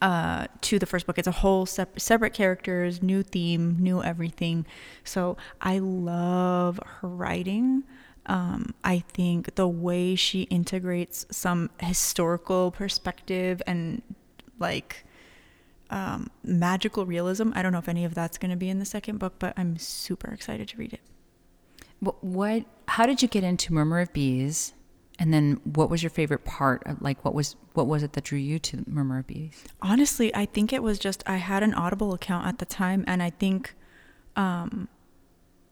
uh, to the first book. It's a whole sep- separate characters, new theme, new everything. So I love her writing. Um, I think the way she integrates some historical perspective and like um, magical realism. I don't know if any of that's going to be in the second book, but I'm super excited to read it. What, what? How did you get into Murmur of Bees? And then, what was your favorite part? Of, like, what was what was it that drew you to Murmur of Bees? Honestly, I think it was just I had an Audible account at the time, and I think um,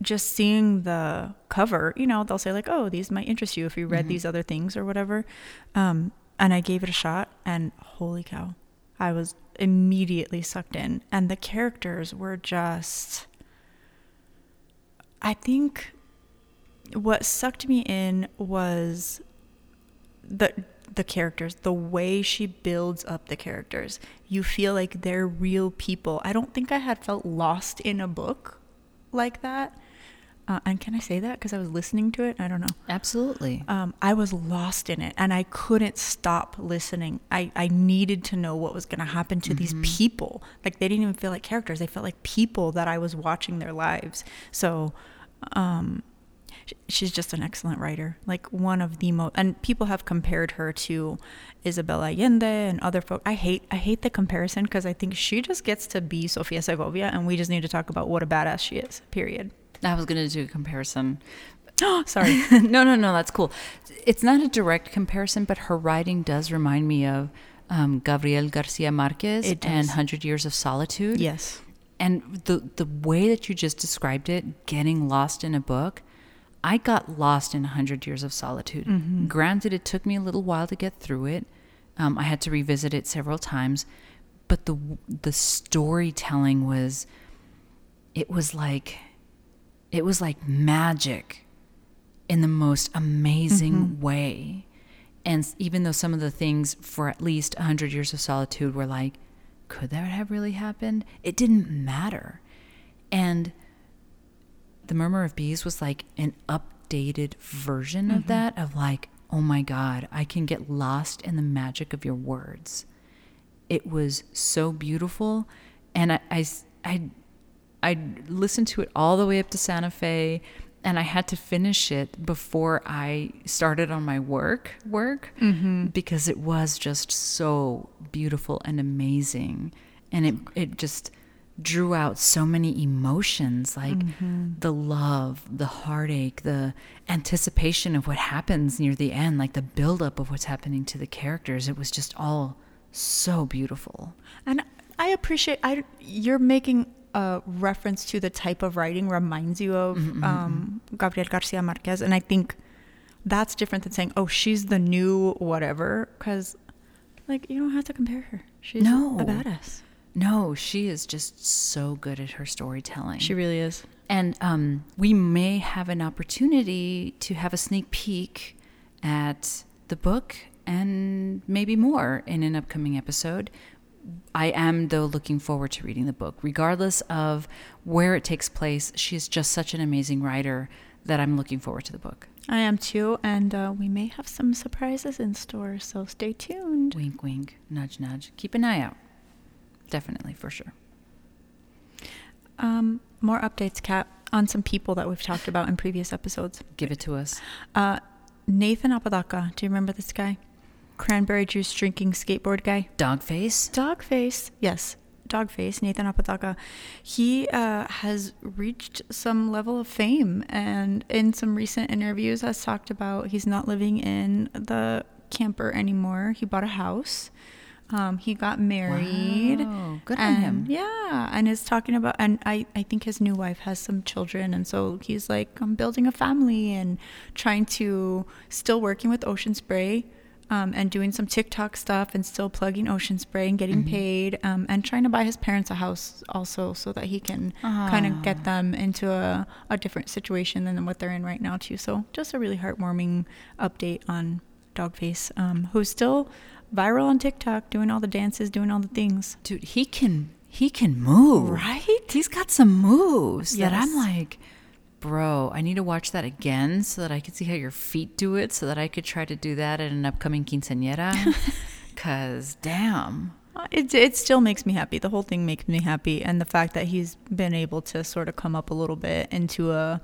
just seeing the cover, you know, they'll say like, "Oh, these might interest you if you read these other things or whatever." Um, and I gave it a shot, and holy cow, I was immediately sucked in, and the characters were just. I think what sucked me in was the the characters, the way she builds up the characters. You feel like they're real people. I don't think I had felt lost in a book like that. Uh, and can I say that because I was listening to it? I don't know. Absolutely. Um, I was lost in it and I couldn't stop listening. I, I needed to know what was going to happen to these people. Like they didn't even feel like characters, they felt like people that I was watching their lives. So, um, she's just an excellent writer. Like one of the most, and people have compared her to Isabel Allende and other folk. I hate, I hate the comparison because I think she just gets to be Sofia Segovia and we just need to talk about what a badass she is, period. I was going to do a comparison. Oh, [gasps] Sorry. [laughs] no, no, no, that's cool. It's not a direct comparison, but her writing does remind me of um, Gabriel Garcia Marquez and Hundred Years of Solitude. yes. And the the way that you just described it, getting lost in a book, I got lost in Hundred Years of Solitude. Mm-hmm. Granted, it took me a little while to get through it. Um, I had to revisit it several times, but the the storytelling was, it was like, it was like magic, in the most amazing way. And even though some of the things for at least 100 Years of Solitude were like, could that have really happened? It didn't matter. And The Murmur of Bees was like an updated version of mm-hmm. that, of like, oh my God, I can get lost in the magic of your words. it was so beautiful. And I I I listened to it all the way up to Santa Fe and I had to finish it before I started on my work work mm-hmm. because it was just so beautiful and amazing. And it, it just drew out so many emotions like mm-hmm. the love, the heartache, the anticipation of what happens near the end, like the buildup of what's happening to the characters. It was just all so beautiful. And I appreciate I you're making a reference to the type of writing reminds you of mm-hmm, mm-hmm. um, Gabriel Garcia Marquez, and I think that's different than saying, "Oh, she's the new whatever," because like you don't have to compare her. She's No. a badass. No, she is just so good at her storytelling. She really is. And um, we may have an opportunity to have a sneak peek at the book and maybe more in an upcoming episode. I am, though, looking forward to reading the book. Regardless of where it takes place, she is just such an amazing writer that I'm looking forward to the book. I am too, and uh, we may have some surprises in store, so stay tuned. Wink, wink, nudge, nudge. Keep an eye out. Definitely, for sure. Um, more updates, Kat, on some people that we've talked about in previous episodes. Give it to us. Uh, Nathan Apodaca, do you remember this guy? Cranberry juice drinking skateboard guy. Dogface? Dogface, yes, Dogface, Nathan Apodaca. He uh, has reached some level of fame, and in some recent interviews, has talked about he's not living in the camper anymore. He bought a house. Um, he got married. Wow, good on him. Yeah, and is talking about, and I, I think his new wife has some children, and so he's like, I'm building a family and trying to still working with Ocean Spray. Um, and doing some TikTok stuff and still plugging Ocean Spray and getting paid um, and trying to buy his parents a house also so that he can kind of get them into a, a different situation than what they're in right now too. So just a really heartwarming update on Dogface, um, who's still viral on TikTok, doing all the dances, doing all the things. Dude, he can he can move. Right? He's got some moves that I'm like, bro, I need to watch that again so that I can see how your feet do it so that I could try to do that at an upcoming quinceañera. [laughs] Cause damn. Uh, It, it still makes me happy. The whole thing makes me happy. And the fact that he's been able to sort of come up a little bit into a,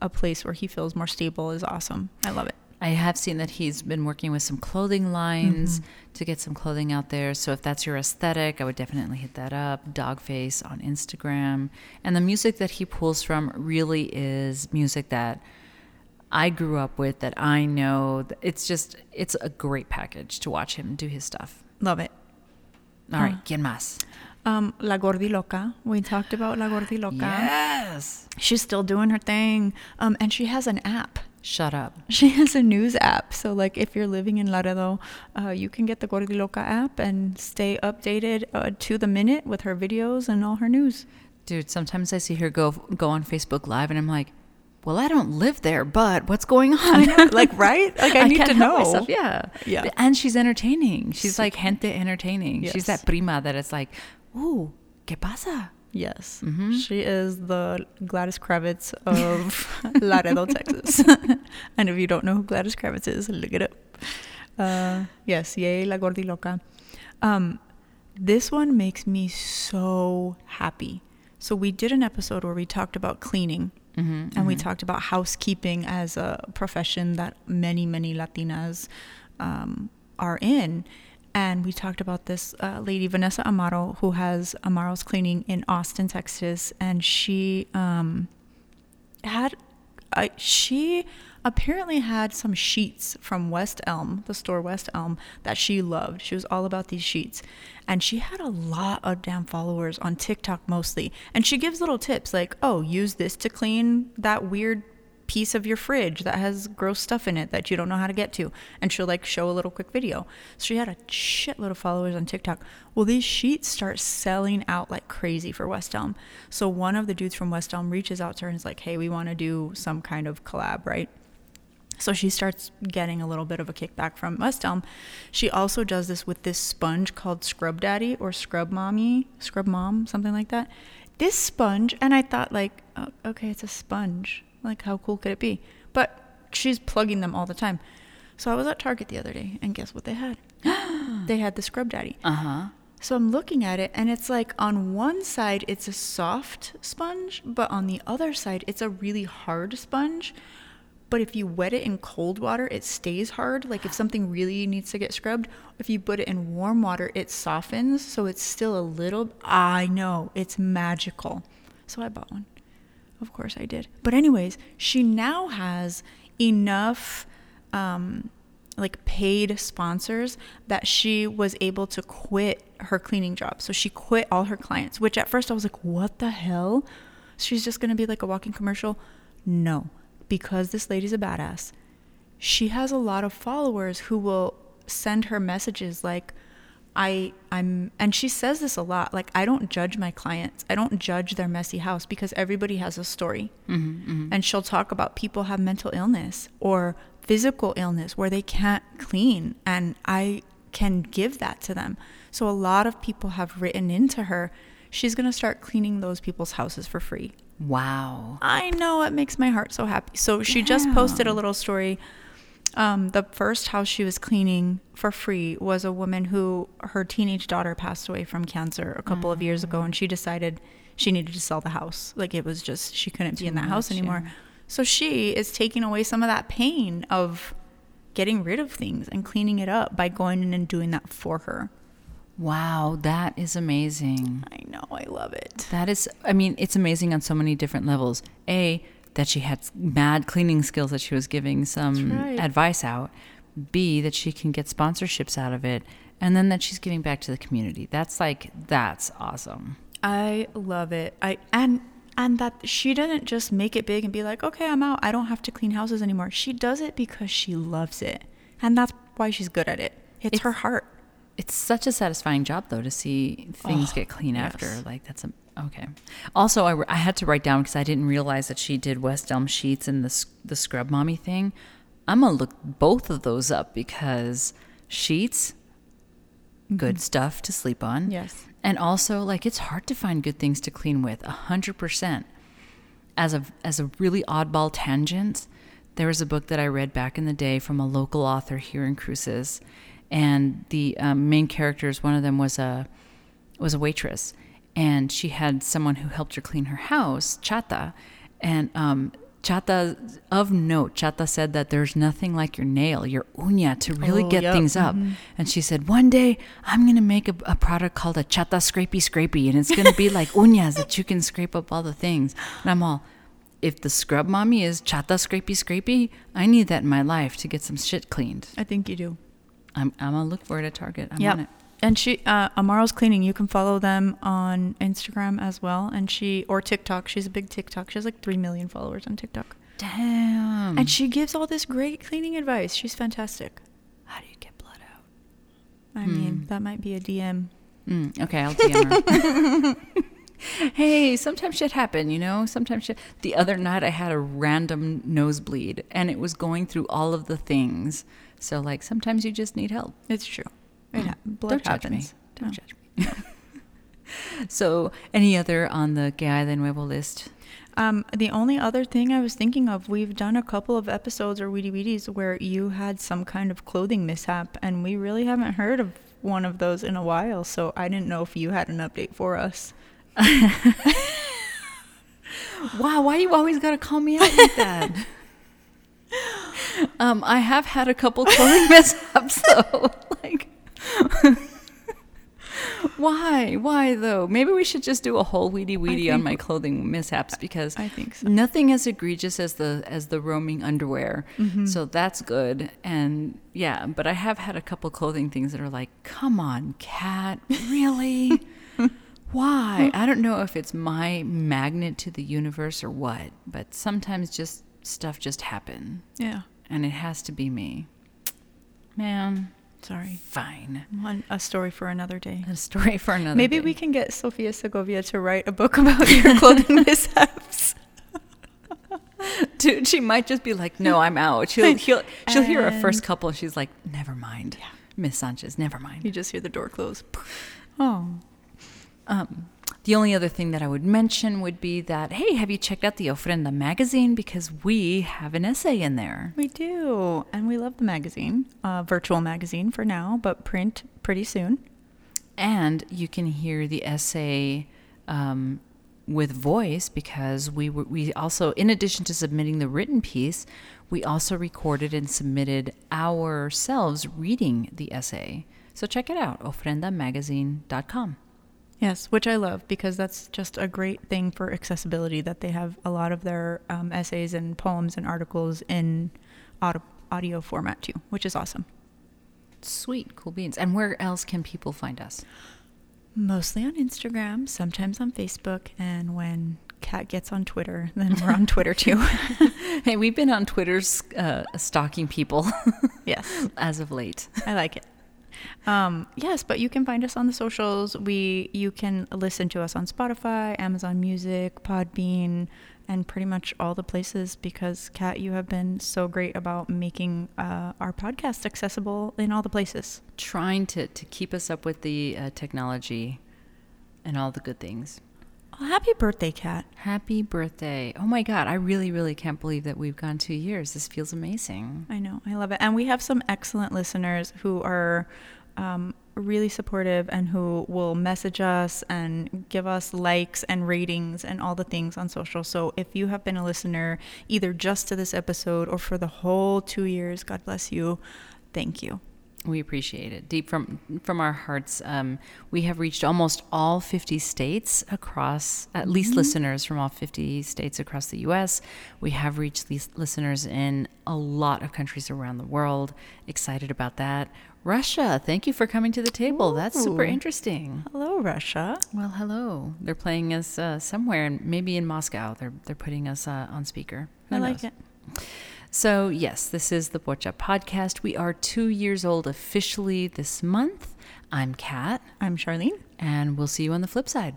a place where he feels more stable is awesome. I love it. I have seen that he's been working with some clothing lines to get some clothing out there. So if that's your aesthetic, I would definitely hit that up. Dogface on Instagram. And the music that he pulls from really is music that I grew up with that I know. It's just, it's a great package to watch him do his stuff. Love it. All right, ¿quién más? Um, La Gordiloca. We talked about La Gordiloca. Yes. She's still doing her thing. Um, and she has an app. Shut up. [laughs] She has a news app. So, like, if you're living in Laredo, uh, you can get the Gordiloca app and stay updated uh, to the minute with her videos and all her news. Dude, sometimes I see her go go on Facebook Live and I'm like, well, I don't live there, but what's going [laughs] on? like, right? [laughs] Like, I, need to know. myself. Yeah. Yeah. And she's entertaining. She's like gente entertaining. She's that prima that it's like, ooh, ¿qué pasa? Yes. Mm-hmm. She is the Gladys Kravitz of [laughs] Laredo, Texas. [laughs] and if you don't know who Gladys Kravitz is, look it up. Uh, yes, yay, La Gordiloca. Um, this one makes me so happy. So we did an episode where we talked about cleaning. Mm-hmm, and we talked about housekeeping as a profession that many, many Latinas um, are in. And we talked about this uh, lady, Vanessa Amaro, who has Amaro's Cleaning in Austin, Texas. And she um, had, she apparently had some sheets from West Elm, the store West Elm, that she loved. She was all about these sheets. And she had a lot of damn followers on TikTok mostly. And she gives little tips like, oh, use this to clean that weird piece of your fridge that has gross stuff in it that you don't know how to get to. And she'll like show a little quick video. So she had a shitload of followers on TikTok. Well, these sheets start selling out like crazy for West Elm. So one of the dudes from West Elm reaches out to her and is like, hey, we want to do some kind of collab, right? So she starts getting a little bit of a kickback from West Elm. She also does this with this sponge called Scrub Daddy or Scrub Mommy, Scrub Mom, something like that. This sponge, and I thought like, oh, okay, it's a sponge. Like, how cool could it be? But she's plugging them all the time. So I was at Target the other day, and guess what they had? [gasps] they had the Scrub Daddy. Uh huh. So I'm looking at it and it's like on one side it's a soft sponge, but on the other side it's a really hard sponge. But if you wet it in cold water, it stays hard. Like if something really needs to get scrubbed, if you put it in warm water, it softens. So it's still a little. I know, it's magical. So I bought one. Of course I did. But, anyways, she now has enough um, like paid sponsors that she was able to quit her cleaning job. So she quit all her clients, which at first I was like, what the hell? She's just going to be like a walking commercial. No, because this lady's a badass. She has a lot of followers who will send her messages like, I I'm and she says this a lot like I don't judge my clients. I don't judge their messy house because everybody has a story. Mm-hmm, mm-hmm. And she'll talk about people have mental illness or physical illness where they can't clean and I can give that to them. So a lot of people have written into her she's going to start cleaning those people's houses for free. Wow. I know it makes my heart so happy. So she just posted a little story. Um, the first house she was cleaning for free was a woman who her teenage daughter passed away from cancer a couple of years ago, and she decided she needed to sell the house. Like it was just she couldn't be in that house much, anymore. So she is taking away some of that pain of getting rid of things and cleaning it up by going in and doing that for her. Wow, that is amazing. I know, I love it. That is, I mean, it's amazing on so many different levels. A, that she had mad cleaning skills that she was giving some right. advice out. B, that she can get sponsorships out of it. And then that she's giving back to the community. That's like, that's awesome. I love it. I and and that she didn't just make it big and be like, "Okay, I'm out. I don't have to clean houses anymore." She does it because she loves it. And that's why she's good at it. It's, It's- her heart. It's such a satisfying job, though, to see things Oh, get clean yes. after. Like, that's a, okay. Also, I, I had to write down because I didn't realize that she did West Elm Sheets and the, the Scrub Mommy thing. I'm going to look both of those up because Sheets, good stuff to sleep on. Yes. And also, like, it's hard to find good things to clean with, 100%. As a, as a really oddball tangent, there was a book that I read back in the day from a local author here in Cruces. And the um, main characters, one of them was a, was a waitress. And she had someone who helped her clean her house, Chata. And um, Chata, of note, Chata said that there's nothing like your nail, your uña, to really Oh, get yep. things up. And she said, one day I'm going to make a, a product called a Chata Scrapey Scrapey. And it's going to be like [laughs] uñas that you can scrape up all the things. And I'm all, if the scrub mommy is Chata Scrapey Scrapey, I need that in my life to get some shit cleaned. I think you do. I'm, I'm going to look for it at Target. I'm Yep. on it. And she uh Amaro's cleaning. You can follow them on Instagram as well. And she or TikTok. She's a big TikTok. She has like three million followers on TikTok. Damn. And she gives all this great cleaning advice. She's fantastic. How do you get blood out? I mean, that might be a DM. Mm, okay, I'll DM her. [laughs] hey, sometimes shit happen, you know. Sometimes shit. The other night, I had a random nosebleed, and it was going through all of the things. So, like, sometimes you just need help. It's true. It ha- blood Don't judge happens. me. Don't No. judge me. [laughs] so, any other on the Que hay de Nuevo list? Um, the only other thing I was thinking of, we've done a couple of episodes or Weedy Weedies where you had some kind of clothing mishap, and we really haven't heard of one of those in a while. So I didn't know if you had an update for us. [laughs] Wow, why you always gotta call me out like that? [laughs] um, I have had a couple clothing mishaps though. like, [laughs] why? Why though? Maybe we should just do a whole weedy weedy on my clothing mishaps because I think so. nothing as egregious as the as the roaming underwear. Mm-hmm. So that's good. And yeah, but I have had a couple clothing things that are like, come on, Kat, really? [laughs] Why? I don't know if it's my magnet to the universe or what, but sometimes just stuff just happen Yeah. and it has to be me. Man, Sorry. fine. One, a story for another day. A story for another Maybe day. we can get Sofia Segovia to write a book about your [laughs] clothing mishaps. Dude, she might just be like, "No, I'm out." She'll [laughs] he'll, she'll hear a first couple, and she's like, "Never mind, Miss Sanchez, never mind." You just hear the door close. [laughs] Oh. Um, the only other thing that I would mention would be that, hey, have you checked out the Ofrenda magazine? Because we have an essay in there. We do. And we love the magazine. Uh, virtual magazine for now, but print pretty soon. And you can hear the essay um, with voice because we were, we also, in addition to submitting the written piece, we also recorded and submitted ourselves reading the essay. So check it out, ofrendamagazine.com. Yes, which I love because that's just a great thing for accessibility that they have a lot of their um, essays and poems and articles in audio, audio format too, which is awesome. Sweet, cool beans. And where else can people find us? Mostly on Instagram, sometimes on Facebook, and when Kat gets on Twitter, then we're on Twitter too. [laughs] hey, we've been on Twitter's uh, stalking people [laughs] yes, [laughs] as of late. I like it. Um, yes, but you can find us on the socials. We you can listen to us on Spotify, Amazon Music, Podbean, and pretty much all the places because Kat, you have been so great about making uh, our podcast accessible in all the places. Trying to, to keep us up with the uh, technology and all the good things. Well, happy birthday, Kat! Happy birthday. Oh my God, I really, really can't believe that we've gone two years. This feels amazing. I know, I love it, and we have some excellent listeners who are. Um, really supportive and who will message us and give us likes and ratings and all the things on social. So if you have been a listener either just to this episode or for the whole two years, God bless you. Thank you. We appreciate it deep from from our hearts. Um, we have reached almost all 50 states across, at least Mm-hmm. listeners from all 50 states across the U.S. We have reached these listeners in a lot of countries around the world. Excited about that. Russia, thank you for coming to the table. That's super interesting. Hello, Russia. Well, hello. They're playing us uh, somewhere, and maybe in Moscow. They're they're putting us uh, on speaker. Who I like it. So, yes, this is the Pocha podcast. We are two years old officially this month. I'm Kat, I'm Charlene. and we'll see you on the flip side.